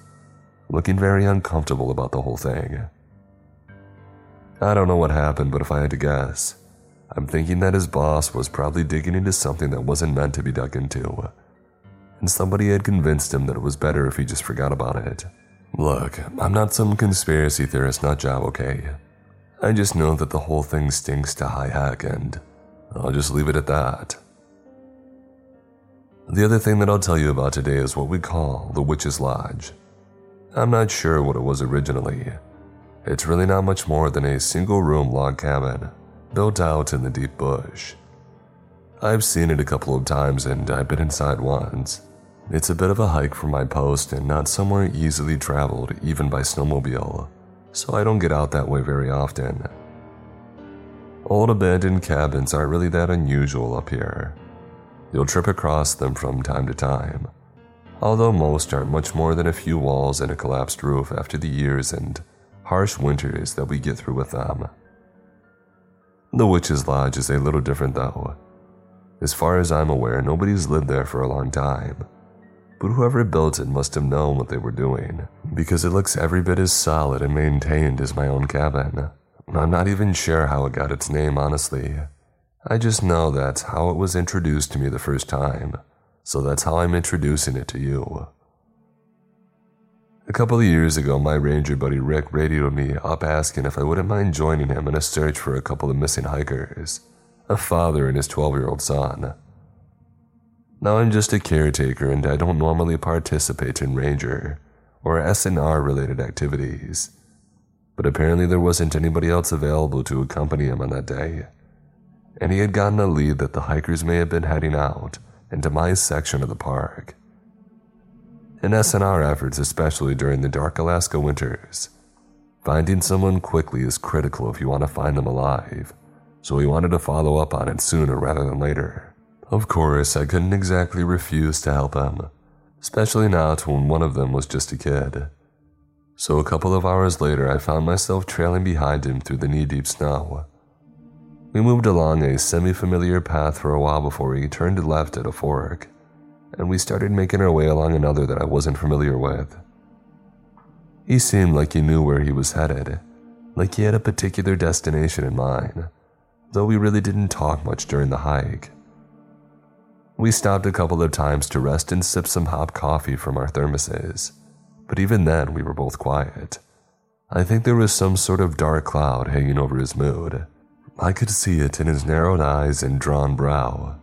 looking very uncomfortable about the whole thing. I don't know what happened, but if I had to guess, I'm thinking that his boss was probably digging into something that wasn't meant to be dug into. And somebody had convinced him that it was better if he just forgot about it. Look, I'm not some conspiracy theorist nut job, okay? I just know that the whole thing stinks to high heck, and I'll just leave it at that. The other thing that I'll tell you about today is what we call the Witch's Lodge. I'm not sure what it was originally. It's really not much more than a single room log cabin built out in the deep bush. I've seen it a couple of times and I've been inside once. It's a bit of a hike from my post and not somewhere easily traveled even by snowmobile, so I don't get out that way very often. Old abandoned cabins aren't really that unusual up here. You'll trip across them from time to time, although most aren't much more than a few walls and a collapsed roof after the years and harsh winters that we get through with them. The Witch's Lodge is a little different though. As far as I'm aware, nobody's lived there for a long time. But whoever built it must have known what they were doing, because it looks every bit as solid and maintained as my own cabin. I'm not even sure how it got its name, honestly. I just know that's how it was introduced to me the first time, so that's how I'm introducing it to you. A couple of years ago, my ranger buddy Rick radioed me up asking if I wouldn't mind joining him in a search for a couple of missing hikers, a father and his 12 year old son. Now I'm just a caretaker and I don't normally participate in ranger or SNR related activities, but apparently there wasn't anybody else available to accompany him on that day, and he had gotten a lead that the hikers may have been heading out into my section of the park. In SNR efforts, especially during the dark Alaska winters, finding someone quickly is critical if you want to find them alive, so we wanted to follow up on it sooner rather than later. Of course, I couldn't exactly refuse to help him, especially not when one of them was just a kid. So a couple of hours later, I found myself trailing behind him through the knee deep snow. We moved along a semi familiar path for a while before we turned left at a fork, and we started making our way along another that I wasn't familiar with. He seemed like he knew where he was headed, like he had a particular destination in mind, though we really didn't talk much during the hike. We stopped a couple of times to rest and sip some hot coffee from our thermoses, but even then we were both quiet. I think there was some sort of dark cloud hanging over his mood. I could see it in his narrowed eyes and drawn brow.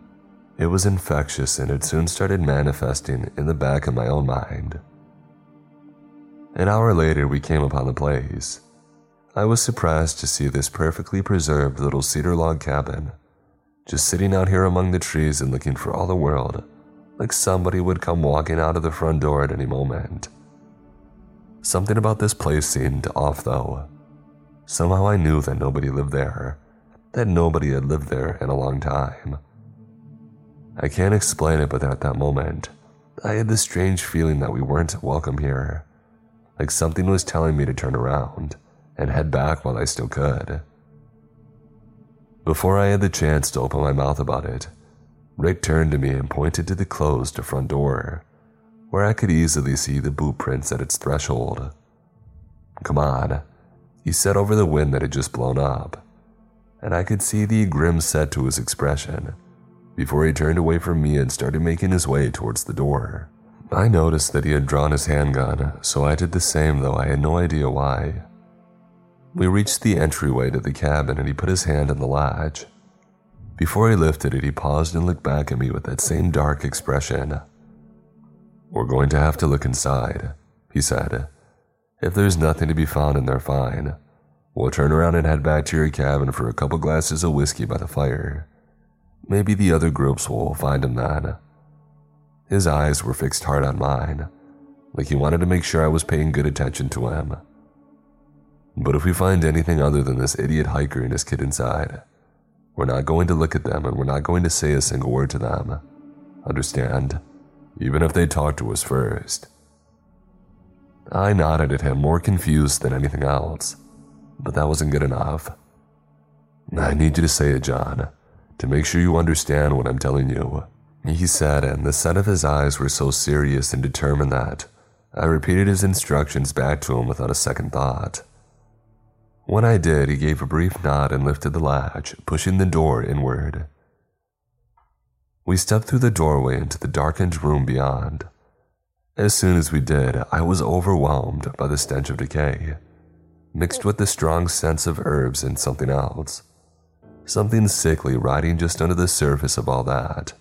It was infectious and it soon started manifesting in the back of my own mind. An hour later, we came upon the place. I was surprised to see this perfectly preserved little cedar log cabin just sitting out here among the trees and looking for all the world like somebody would come walking out of the front door at any moment. Something about this place seemed off, though. Somehow I knew that nobody lived there, that nobody had lived there in a long time. I can't explain it, but at that moment, I had this strange feeling that we weren't welcome here, like something was telling me to turn around and head back while I still could. Before I had the chance to open my mouth about it, Rick turned to me and pointed to the closed front door, where I could easily see the boot prints at its threshold. Come on, he said over the wind that had just blown up, and I could see the grim set to his expression before he turned away from me and started making his way towards the door. I noticed that he had drawn his handgun, so I did the same, though I had no idea why. We reached the entryway to the cabin and he put his hand on the latch. Before he lifted it, he paused and looked back at me with that same dark expression. We're going to have to look inside, he said. If there's nothing to be found in there, fine. We'll turn around and head back to your cabin for a couple glasses of whiskey by the fire. Maybe the other groups will find him then. His eyes were fixed hard on mine, like he wanted to make sure I was paying good attention to him. But if we find anything other than this idiot hiker and his kid inside, we're not going to look at them and we're not going to say a single word to them. Understand? Even if they talk to us first. I nodded at him, more confused than anything else, but that wasn't good enough. I need you to say it, John, to make sure you understand what I'm telling you. He said, and the set of his eyes were so serious and determined that I repeated his instructions back to him without a second thought. When I did, he gave a brief nod and lifted the latch, pushing the door inward. We stepped through the doorway into the darkened room beyond. As soon as we did, I was overwhelmed by the stench of decay, mixed with the strong sense of herbs and something else. Something sickly riding just under the surface of all that.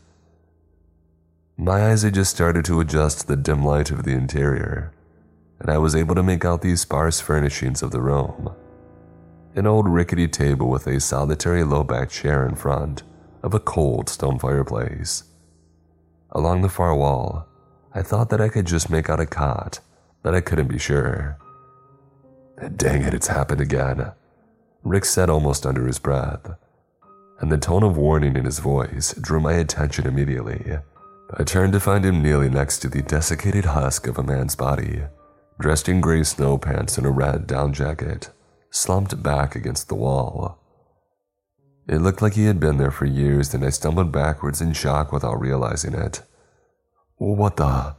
My eyes had just started to adjust to the dim light of the interior, and I was able to make out the sparse furnishings of the room an old rickety table with a solitary low backed chair in front of a cold stone fireplace. Along the far wall, I thought that I could just make out a cot, but I couldn't be sure. Dang it, it's happened again, Rick said almost under his breath, and the tone of warning in his voice drew my attention immediately. I turned to find him kneeling next to the desiccated husk of a man's body, dressed in gray snow pants and a red down jacket slumped back against the wall. It looked like he had been there for years, and I stumbled backwards in shock without realizing it. What the?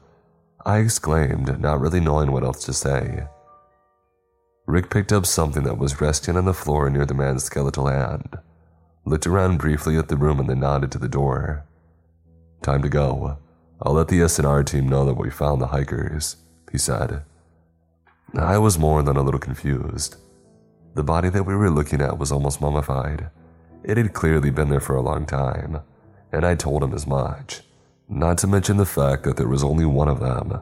I exclaimed, not really knowing what else to say. Rick picked up something that was resting on the floor near the man's skeletal hand, looked around briefly at the room, and then nodded to the door. Time to go. I'll let the SNR team know that we found the hikers, he said. I was more than a little confused. The body that we were looking at was almost mummified. It had clearly been there for a long time, and I told him as much. Not to mention the fact that there was only one of them.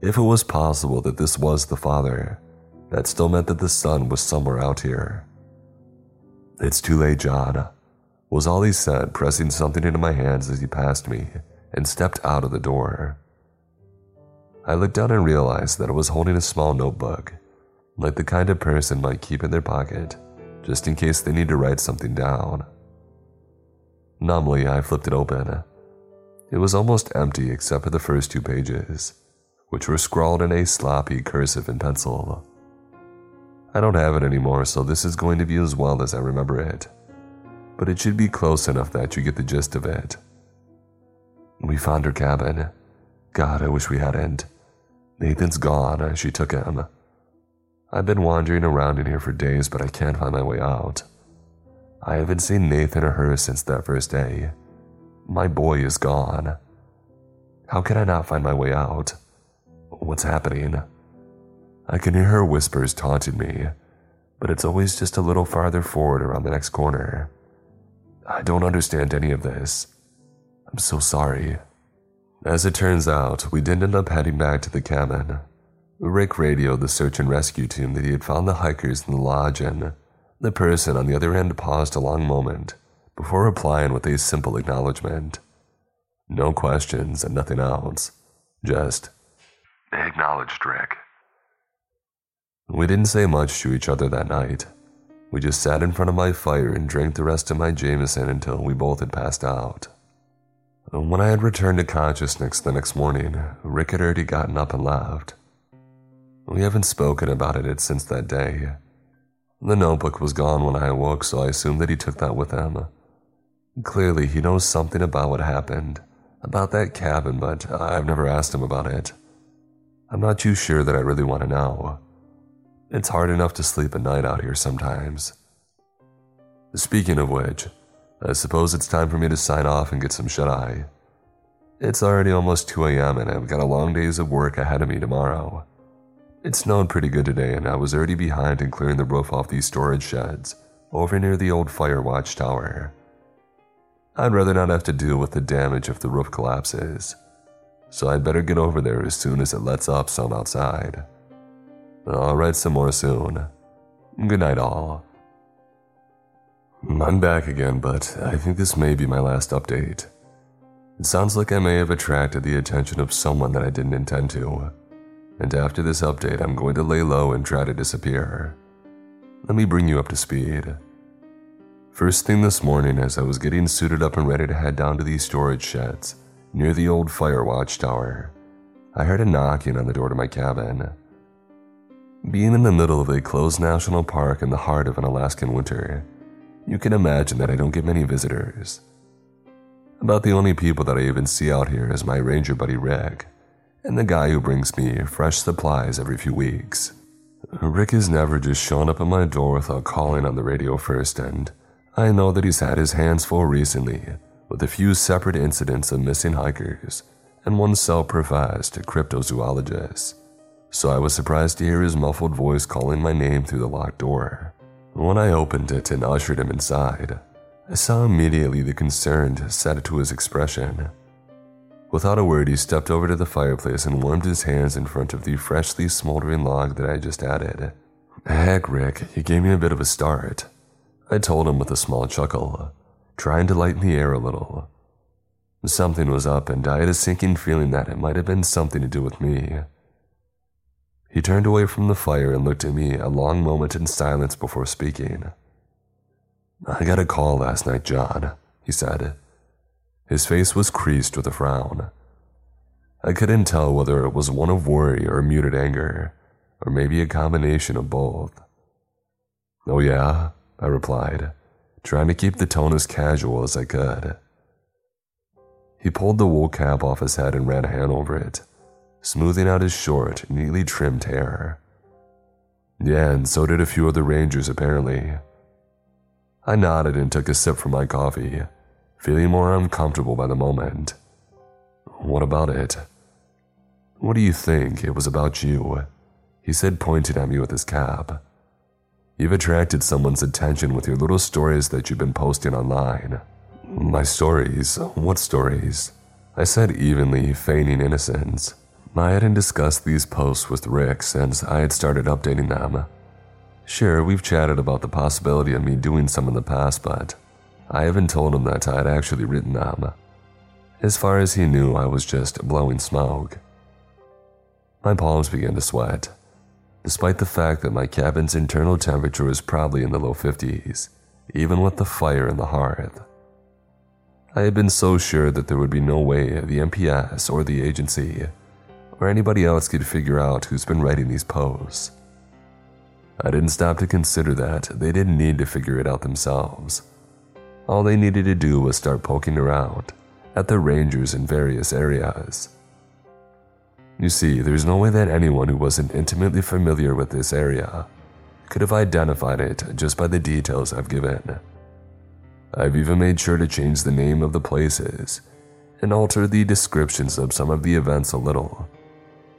If it was possible that this was the father, that still meant that the son was somewhere out here. It's too late, John, was all he said, pressing something into my hands as he passed me and stepped out of the door. I looked down and realized that I was holding a small notebook, like the kind of person might keep in their pocket, just in case they need to write something down. Numbly, I flipped it open. It was almost empty except for the first two pages, which were scrawled in a sloppy cursive in pencil. I don't have it anymore, so this is going to be as well as I remember it. But it should be close enough that you get the gist of it. We found her cabin. God, I wish we hadn't. Nathan's gone. She took him. I've been wandering around in here for days, but I can't find my way out. I haven't seen Nathan or her since that first day. My boy is gone. How can I not find my way out? What's happening? I can hear her whispers taunting me, but it's always just a little farther forward around the next corner. I don't understand any of this. I'm so sorry. As it turns out, we didn't end up heading back to the cabin. Rick radioed the search and rescue team that he had found the hikers in the lodge, and the person on the other end paused a long moment before replying with a simple acknowledgement. No questions and nothing else. Just, Acknowledged, Rick. We didn't say much to each other that night. We just sat in front of my fire and drank the rest of my Jameson until we both had passed out. When I had returned to consciousness the next morning, Rick had already gotten up and left. We haven't spoken about it since that day. The notebook was gone when I awoke, so I assumed that he took that with him. Clearly, he knows something about what happened, about that cabin, but I've never asked him about it. I'm not too sure that I really want to know. It's hard enough to sleep at night out here sometimes. Speaking of which, I suppose it's time for me to sign off and get some shut eye. It's already almost 2 a.m., and I've got a long days of work ahead of me tomorrow. It snowed pretty good today, and I was already behind in clearing the roof off these storage sheds over near the old fire watchtower. I'd rather not have to deal with the damage if the roof collapses, so I'd better get over there as soon as it lets up some outside. I'll write some more soon. Good night, all. I'm back again, but I think this may be my last update. It sounds like I may have attracted the attention of someone that I didn't intend to. And after this update, I'm going to lay low and try to disappear. Let me bring you up to speed. First thing this morning, as I was getting suited up and ready to head down to these storage sheds near the old fire watchtower, I heard a knocking on the door to my cabin. Being in the middle of a closed national park in the heart of an Alaskan winter, you can imagine that I don't get many visitors. About the only people that I even see out here is my ranger buddy Rick, and the guy who brings me fresh supplies every few weeks. Rick has never just shown up at my door without calling on the radio first, and I know that he's had his hands full recently with a few separate incidents of missing hikers and one self professed cryptozoologist. So I was surprised to hear his muffled voice calling my name through the locked door. When I opened it and ushered him inside, I saw immediately the concern set to his expression. Without a word, he stepped over to the fireplace and warmed his hands in front of the freshly smoldering log that I just added. Heck, Rick, you gave me a bit of a start. I told him with a small chuckle, trying to lighten the air a little. Something was up, and I had a sinking feeling that it might have been something to do with me. He turned away from the fire and looked at me a long moment in silence before speaking. I got a call last night, John, he said. His face was creased with a frown. I couldn't tell whether it was one of worry or muted anger, or maybe a combination of both. Oh, yeah, I replied, trying to keep the tone as casual as I could. He pulled the wool cap off his head and ran a hand over it smoothing out his short, neatly trimmed hair. Yeah, and so did a few other rangers, apparently. I nodded and took a sip from my coffee, feeling more uncomfortable by the moment. What about it? What do you think? It was about you, he said, pointing at me with his cap. You've attracted someone's attention with your little stories that you've been posting online. My stories? What stories? I said evenly, feigning innocence. I hadn't discussed these posts with Rick since I had started updating them. Sure, we've chatted about the possibility of me doing some in the past, but I haven't told him that I had actually written them. As far as he knew, I was just blowing smoke. My palms began to sweat, despite the fact that my cabin's internal temperature was probably in the low 50s, even with the fire in the hearth. I had been so sure that there would be no way the NPS or the agency or anybody else could figure out who's been writing these posts. I didn't stop to consider that they didn't need to figure it out themselves. All they needed to do was start poking around at the rangers in various areas. You see, there's no way that anyone who wasn't intimately familiar with this area could have identified it just by the details I've given. I've even made sure to change the name of the places and alter the descriptions of some of the events a little,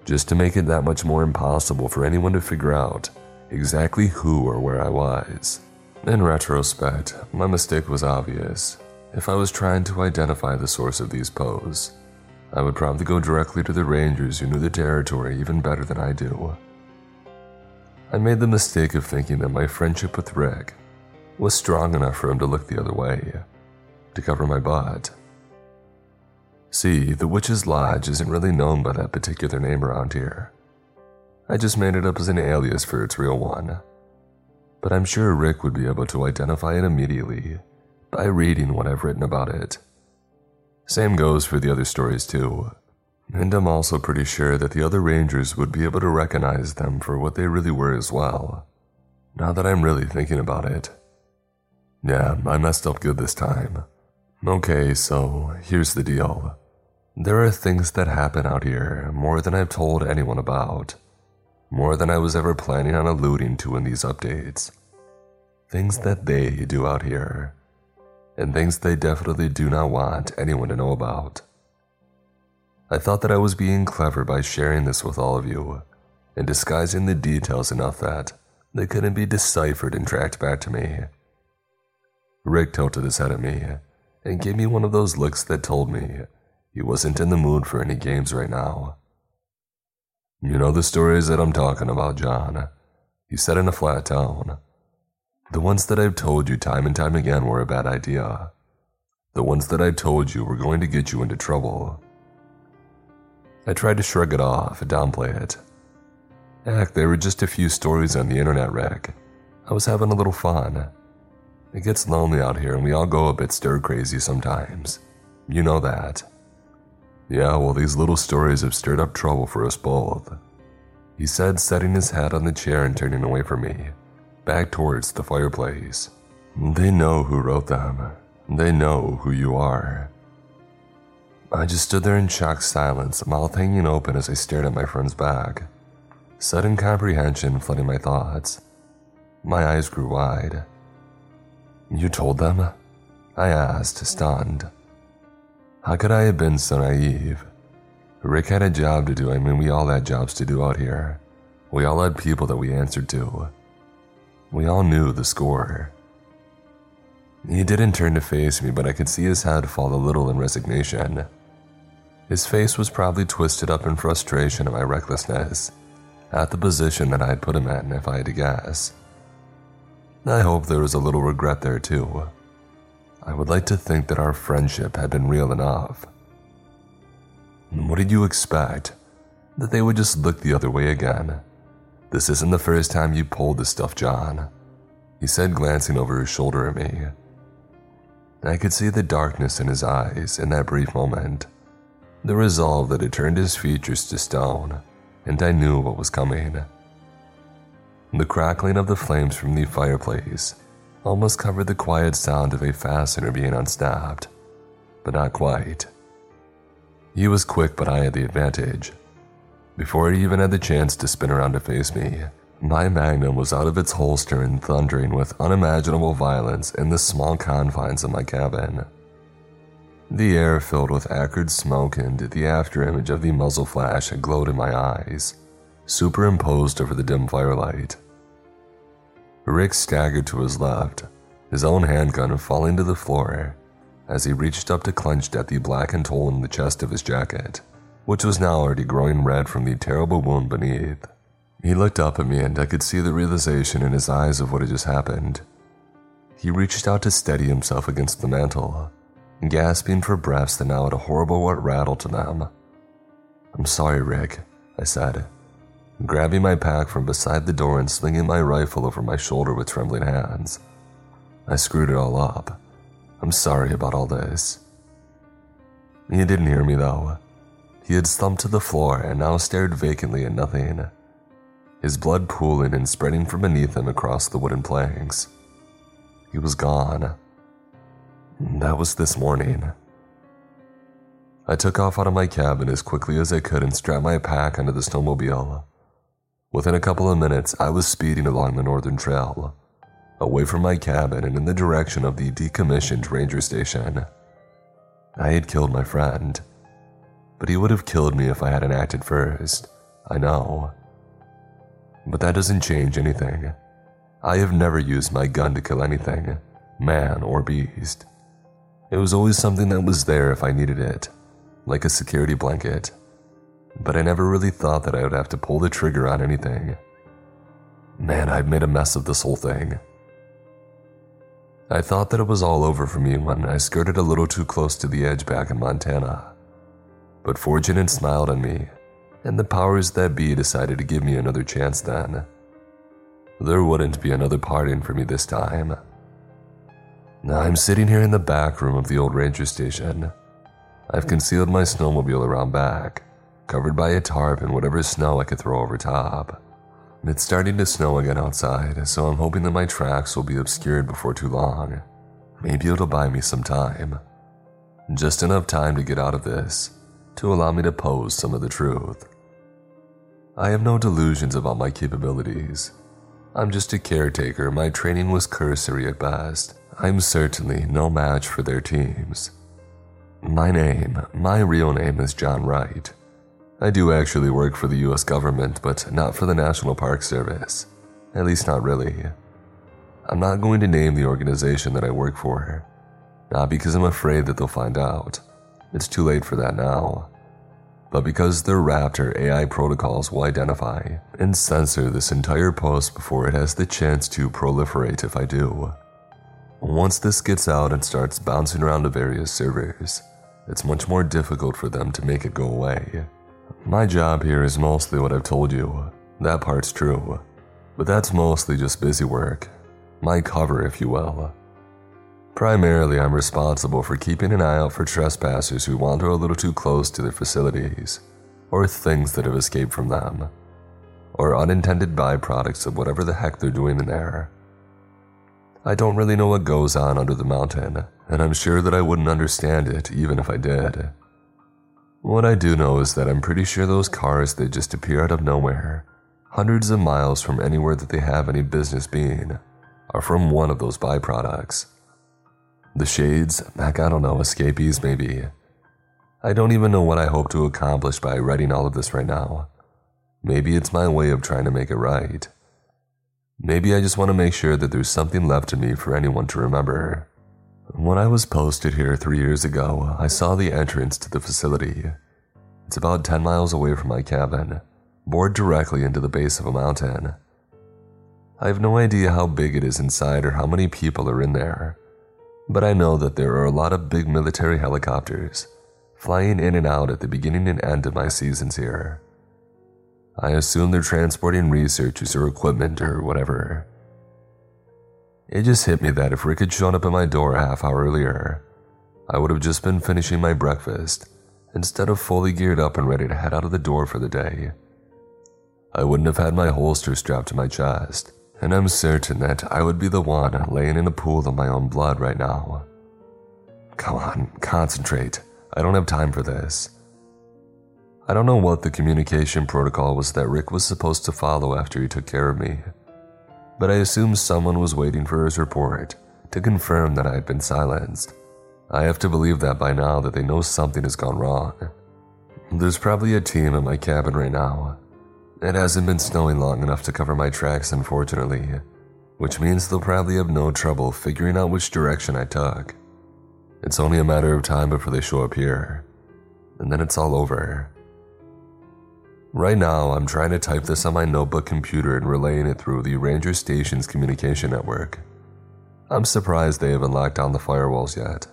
just to make it that much more impossible for anyone to figure out exactly who or where I was. In retrospect, my mistake was obvious. If I was trying to identify the source of these posts, I would probably go directly to the rangers who knew the territory even better than I do. I made the mistake of thinking that my friendship with Rick was strong enough for him to look the other way, to cover my butt. See, the Witch's Lodge isn't really known by that particular name around here. I just made it up as an alias for its real one. But I'm sure Rick would be able to identify it immediately by reading what I've written about it. Same goes for the other stories too. And I'm also pretty sure that the other rangers would be able to recognize them for what they really were as well. Now that I'm really thinking about it. Yeah, I messed up good this time. Okay, so here's the deal. There are things that happen out here more than I've told anyone about. More than I was ever planning on alluding to in these updates. Things that they do out here. And things they definitely do not want anyone to know about. I thought that I was being clever by sharing this with all of you and disguising the details enough that they couldn't be deciphered and tracked back to me. Rick tilted his head at me and gave me one of those looks that told me he wasn't in the mood for any games right now. You know the stories that I'm talking about, John, he said in a flat tone. The ones that I've told you time and time again were a bad idea. The ones that I told you were going to get you into trouble. I tried to shrug it off and downplay it. Heck, they were just a few stories on the internet, Rick. I was having a little fun. It gets lonely out here and we all go a bit stir crazy sometimes. You know that. Yeah, well, these little stories have stirred up trouble for us both. He said, setting his hat on the chair and turning away from me, back towards the fireplace. They know who wrote them. They know who you are. I just stood there in shocked silence, mouth hanging open as I stared at my friend's back. Sudden comprehension flooding my thoughts. My eyes grew wide. You told them? I asked, stunned. How could I have been so naive? Rick had a job to do. I mean, we all had jobs to do out here. We all had people that we answered to. We all knew the score. He didn't turn to face me, but I could see his head fall a little in resignation. His face was probably twisted up in frustration at my recklessness, at the position that I had put him in, if I had to guess. I hope there was a little regret there too. I would like to think that our friendship had been real enough. What did you expect? That they would just look the other way again? This isn't the first time you pulled this stuff, John, he said, glancing over his shoulder at me. I could see the darkness in his eyes in that brief moment, the resolve that had turned his features to stone, and I knew what was coming. The crackling of the flames from the fireplace almost covered the quiet sound of a fastener being unsnapped, but not quite. He was quick, but I had the advantage. Before he even had the chance to spin around to face me, My magnum was out of its holster and thundering with unimaginable violence in the small confines of my cabin. The air filled with acrid smoke and the afterimage of the muzzle flash glowed in my eyes, superimposed over the dim firelight. Rick staggered to his left, his own handgun falling to the floor as he reached up to clench at the blackened hole in the chest of his jacket, which was now already growing red from the terrible wound beneath. He looked up at me and I could see the realization in his eyes of what had just happened. He reached out to steady himself against the mantel, gasping for breaths that now had a horrible wet rattle to them. I'm sorry, Rick, I said, grabbing my pack from beside the door and slinging my rifle over my shoulder with trembling hands. I screwed it all up. I'm sorry about all this. He didn't hear me though. He had slumped to the floor and now stared vacantly at nothing his blood pooling and spreading from beneath him across the wooden planks. He was gone. That was this morning. I took off out of my cabin as quickly as I could and strapped my pack onto the snowmobile. Within a couple of minutes, I was speeding along the northern trail, away from my cabin and in the direction of the decommissioned ranger station. I had killed my friend, but he would have killed me if I hadn't acted first. I know. But that doesn't change anything. I have never used my gun to kill anything, man or beast. It was always something that was there if I needed it, like a security blanket. But I never really thought that I would have to pull the trigger on anything. Man, I've made a mess of this whole thing. I thought that it was all over for me when I skirted a little too close to the edge back in Montana. But fortune had smiled on me and the powers that be decided to give me another chance then. There wouldn't be another pardon for me this time. Now I'm sitting here in the back room of the old ranger station. I've concealed my snowmobile around back, covered by a tarp and whatever snow I could throw over top. And It's starting to snow again outside, so I'm hoping that my tracks will be obscured before too long. Maybe it'll buy me some time. Just enough time to get out of this to allow me to pose some of the truth. I have no delusions about my capabilities. I'm just a caretaker, my training was cursory at best. I'm certainly no match for their teams. My name, my real name is John Wright. I do actually work for the US government, but not for the National Park Service. At least, not really. I'm not going to name the organization that I work for. Not because I'm afraid that they'll find out. It's too late for that now. But because their Raptor AI protocols will identify and censor this entire post before it has the chance to proliferate if I do. Once this gets out and starts bouncing around to various servers, it's much more difficult for them to make it go away. My job here is mostly what I've told you. That part's true. But that's mostly just busy work. My cover, if you will. Primarily, I'm responsible for keeping an eye out for trespassers who wander a little too close to their facilities, or things that have escaped from them, or unintended byproducts of whatever the heck they're doing in there. I don't really know what goes on under the mountain, and I'm sure that I wouldn't understand it even if I did. What I do know is that I'm pretty sure those cars, they just appear out of nowhere, hundreds of miles from anywhere that they have any business being, are from one of those byproducts. The shades, heck, I don't know, escapees maybe. I don't even know what I hope to accomplish by writing all of this right now. Maybe it's my way of trying to make it right. Maybe I just want to make sure that there's something left in me for anyone to remember. When I was posted here three years ago, I saw the entrance to the facility. It's about 10 miles away from my cabin, bored directly into the base of a mountain. I have no idea how big it is inside or how many people are in there, but I know that there are a lot of big military helicopters flying in and out at the beginning and end of my seasons here. I assume they're transporting researchers or equipment or whatever. It just hit me that if Rick had shown up at my door a half hour earlier, I would have just been finishing my breakfast instead of fully geared up and ready to head out of the door for the day. I wouldn't have had my holster strapped to my chest and I'm certain that I would be the one laying in a pool of my own blood right now. Come on, concentrate. I don't have time for this. I don't know what the communication protocol was that Rick was supposed to follow after he took care of me, but I assumed someone was waiting for his report to confirm that I had been silenced. I have to believe that by now that they know something has gone wrong. There's probably a team in my cabin right now. It hasn't been snowing long enough to cover my tracks, unfortunately, which means they'll probably have no trouble figuring out which direction I took. It's only a matter of time before they show up here, and then it's all over. Right now, I'm trying to type this on my notebook computer and relaying it through the Ranger Station's communication network. I'm surprised they haven't locked down the firewalls yet.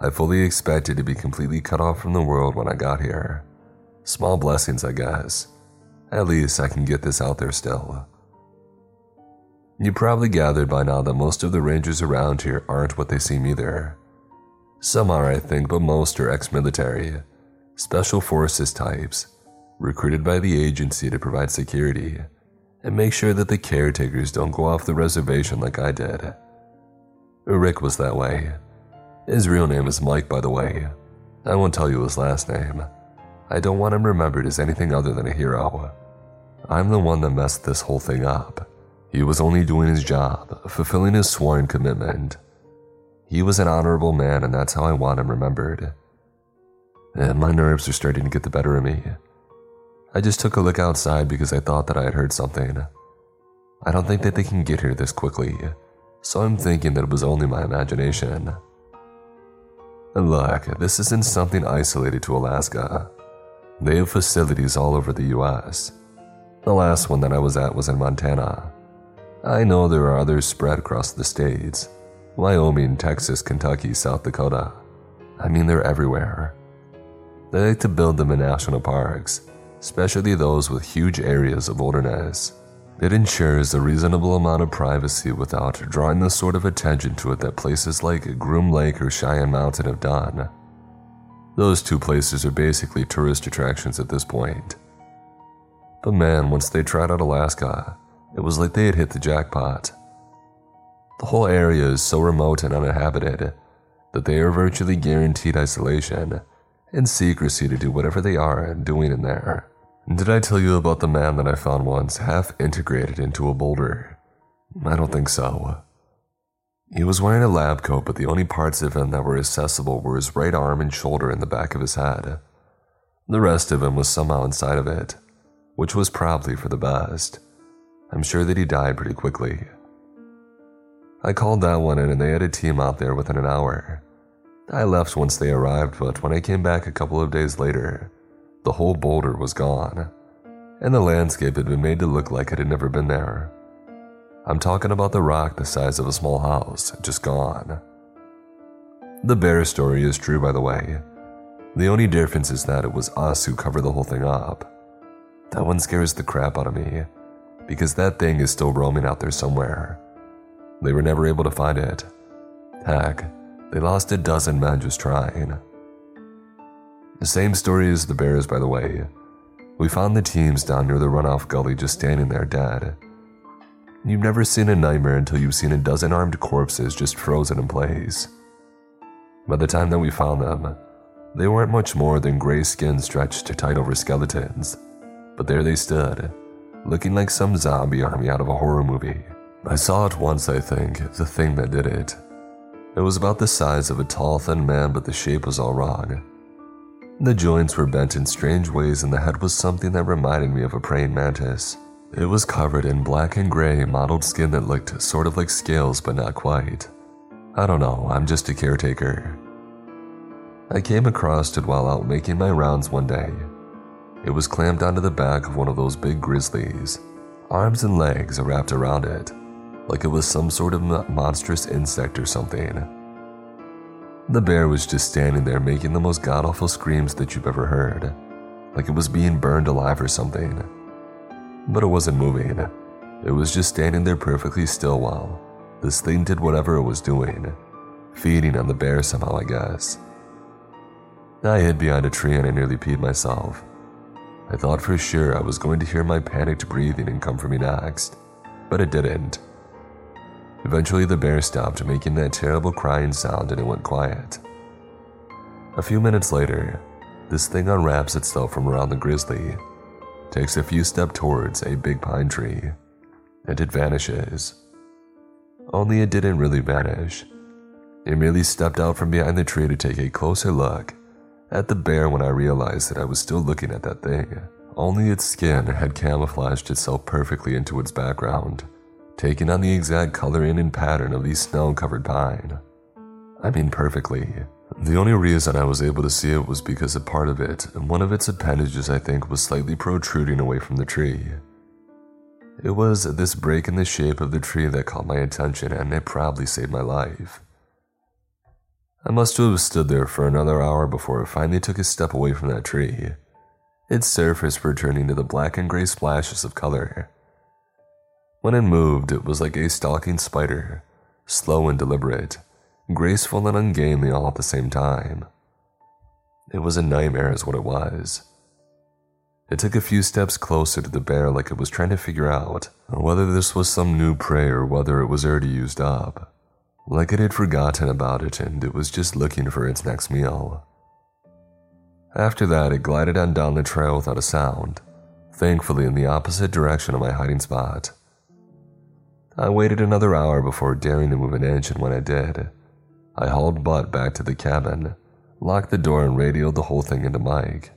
I fully expected to be completely cut off from the world when I got here. Small blessings, I guess. At least I can get this out there still. You probably gathered by now that most of the rangers around here aren't what they seem either. Some are, I think, but most are ex military, special forces types, recruited by the agency to provide security and make sure that the caretakers don't go off the reservation like I did. Rick was that way. His real name is Mike, by the way. I won't tell you his last name. I don't want him remembered as anything other than a hero. I'm the one that messed this whole thing up. He was only doing his job, fulfilling his sworn commitment. He was an honorable man, and that's how I want him remembered. And my nerves are starting to get the better of me. I just took a look outside because I thought that I had heard something. I don't think that they can get here this quickly, so I'm thinking that it was only my imagination. Look, this isn't something isolated to Alaska. They have facilities all over the US. The last one that I was at was in Montana. I know there are others spread across the states Wyoming, Texas, Kentucky, South Dakota. I mean, they're everywhere. They like to build them in national parks, especially those with huge areas of wilderness. It ensures a reasonable amount of privacy without drawing the sort of attention to it that places like Groom Lake or Cheyenne Mountain have done. Those two places are basically tourist attractions at this point. But man, once they tried out Alaska, it was like they had hit the jackpot. The whole area is so remote and uninhabited that they are virtually guaranteed isolation and secrecy to do whatever they are doing in there. Did I tell you about the man that I found once half integrated into a boulder? I don't think so. He was wearing a lab coat, but the only parts of him that were accessible were his right arm and shoulder and the back of his head. The rest of him was somehow inside of it, which was probably for the best. I'm sure that he died pretty quickly. I called that one in and they had a team out there within an hour. I left once they arrived, but when I came back a couple of days later, the whole boulder was gone, and the landscape had been made to look like it had never been there. I'm talking about the rock the size of a small house, just gone. The bear story is true, by the way. The only difference is that it was us who covered the whole thing up. That one scares the crap out of me, because that thing is still roaming out there somewhere. They were never able to find it. Heck, they lost a dozen men just trying. The same story as the bears, by the way. We found the teams down near the runoff gully just standing there dead. You've never seen a nightmare until you've seen a dozen armed corpses just frozen in place. By the time that we found them, they weren't much more than gray skin stretched tight over skeletons. But there they stood, looking like some zombie army out of a horror movie. I saw it once, I think, the thing that did it. It was about the size of a tall, thin man, but the shape was all wrong. The joints were bent in strange ways, and the head was something that reminded me of a praying mantis. It was covered in black and gray, mottled skin that looked sort of like scales, but not quite. I don't know, I'm just a caretaker. I came across it while out making my rounds one day. It was clamped onto the back of one of those big grizzlies, arms and legs wrapped around it, like it was some sort of monstrous insect or something. The bear was just standing there making the most god awful screams that you've ever heard, like it was being burned alive or something. But it wasn't moving, it was just standing there perfectly still while this thing did whatever it was doing, feeding on the bear somehow, I guess. I hid behind a tree and I nearly peed myself. I thought for sure I was going to hear my panicked breathing and come for me next, but it didn't. Eventually, the bear stopped making that terrible crying sound and it went quiet. A few minutes later, this thing unwraps itself from around the grizzly, takes a few steps towards a big pine tree, and it vanishes. Only it didn't really vanish. It merely stepped out from behind the tree to take a closer look at the bear when I realized that I was still looking at that thing. Only its skin had camouflaged itself perfectly into its background, taking on the exact coloring and pattern of the snow covered pine. I mean, perfectly. The only reason I was able to see it was because a part of it, one of its appendages, I think, was slightly protruding away from the tree. It was this break in the shape of the tree that caught my attention and it probably saved my life. I must have stood there for another hour before it finally took a step away from that tree, its surface returning to the black and gray splashes of color. When it moved, it was like a stalking spider, slow and deliberate, graceful and ungainly all at the same time. It was a nightmare, is what it was. It took a few steps closer to the bear like it was trying to figure out whether this was some new prey or whether it was already used up. Like it had forgotten about it and it was just looking for its next meal. After that, it glided on down the trail without a sound, thankfully in the opposite direction of my hiding spot. I waited another hour before daring to move an inch, and when I did, I hauled butt back to the cabin, locked the door, and radioed the whole thing into Mike.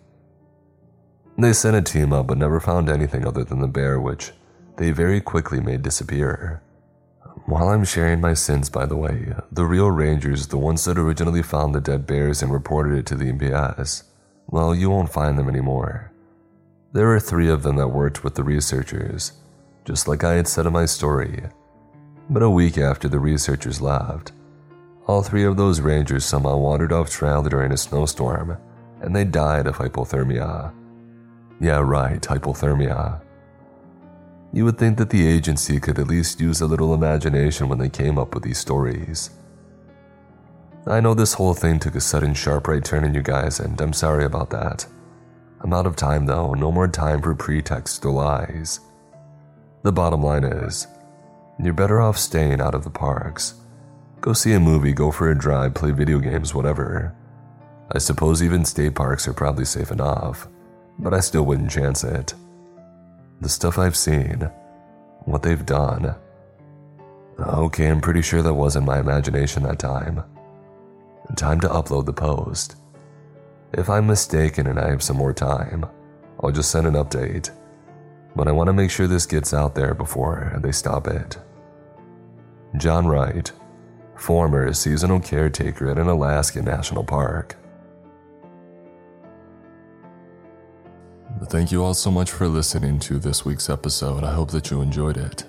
They sent a team up but never found anything other than the bear, which they very quickly made disappear. While I'm sharing my sins, by the way, the real rangers, the ones that originally found the dead bears and reported it to the NPS, well, you won't find them anymore. There were three of them that worked with the researchers, just like I had said in my story. But a week after the researchers left, all three of those rangers somehow wandered off trail during a snowstorm, and they died of hypothermia. Yeah, right, hypothermia. You would think that the agency could at least use a little imagination when they came up with these stories. I know this whole thing took a sudden sharp right turn in you guys, and I'm sorry about that. I'm out of time though, no more time for pretexts or lies. The bottom line is, you're better off staying out of the parks. Go see a movie, go for a drive, play video games, whatever. I suppose even state parks are probably safe enough, but I still wouldn't chance it. The stuff I've seen, what they've done. Okay, I'm pretty sure that wasn't my imagination that time. Time to upload the post. If I'm mistaken and I have some more time, I'll just send an update. But I want to make sure this gets out there before they stop it. John Wright, former seasonal caretaker at an Alaska national park. Thank you all so much for listening to this week's episode. I hope that you enjoyed it.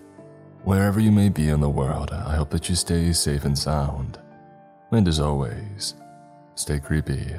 Wherever you may be in the world, I hope that you stay safe and sound. And as always, stay creepy.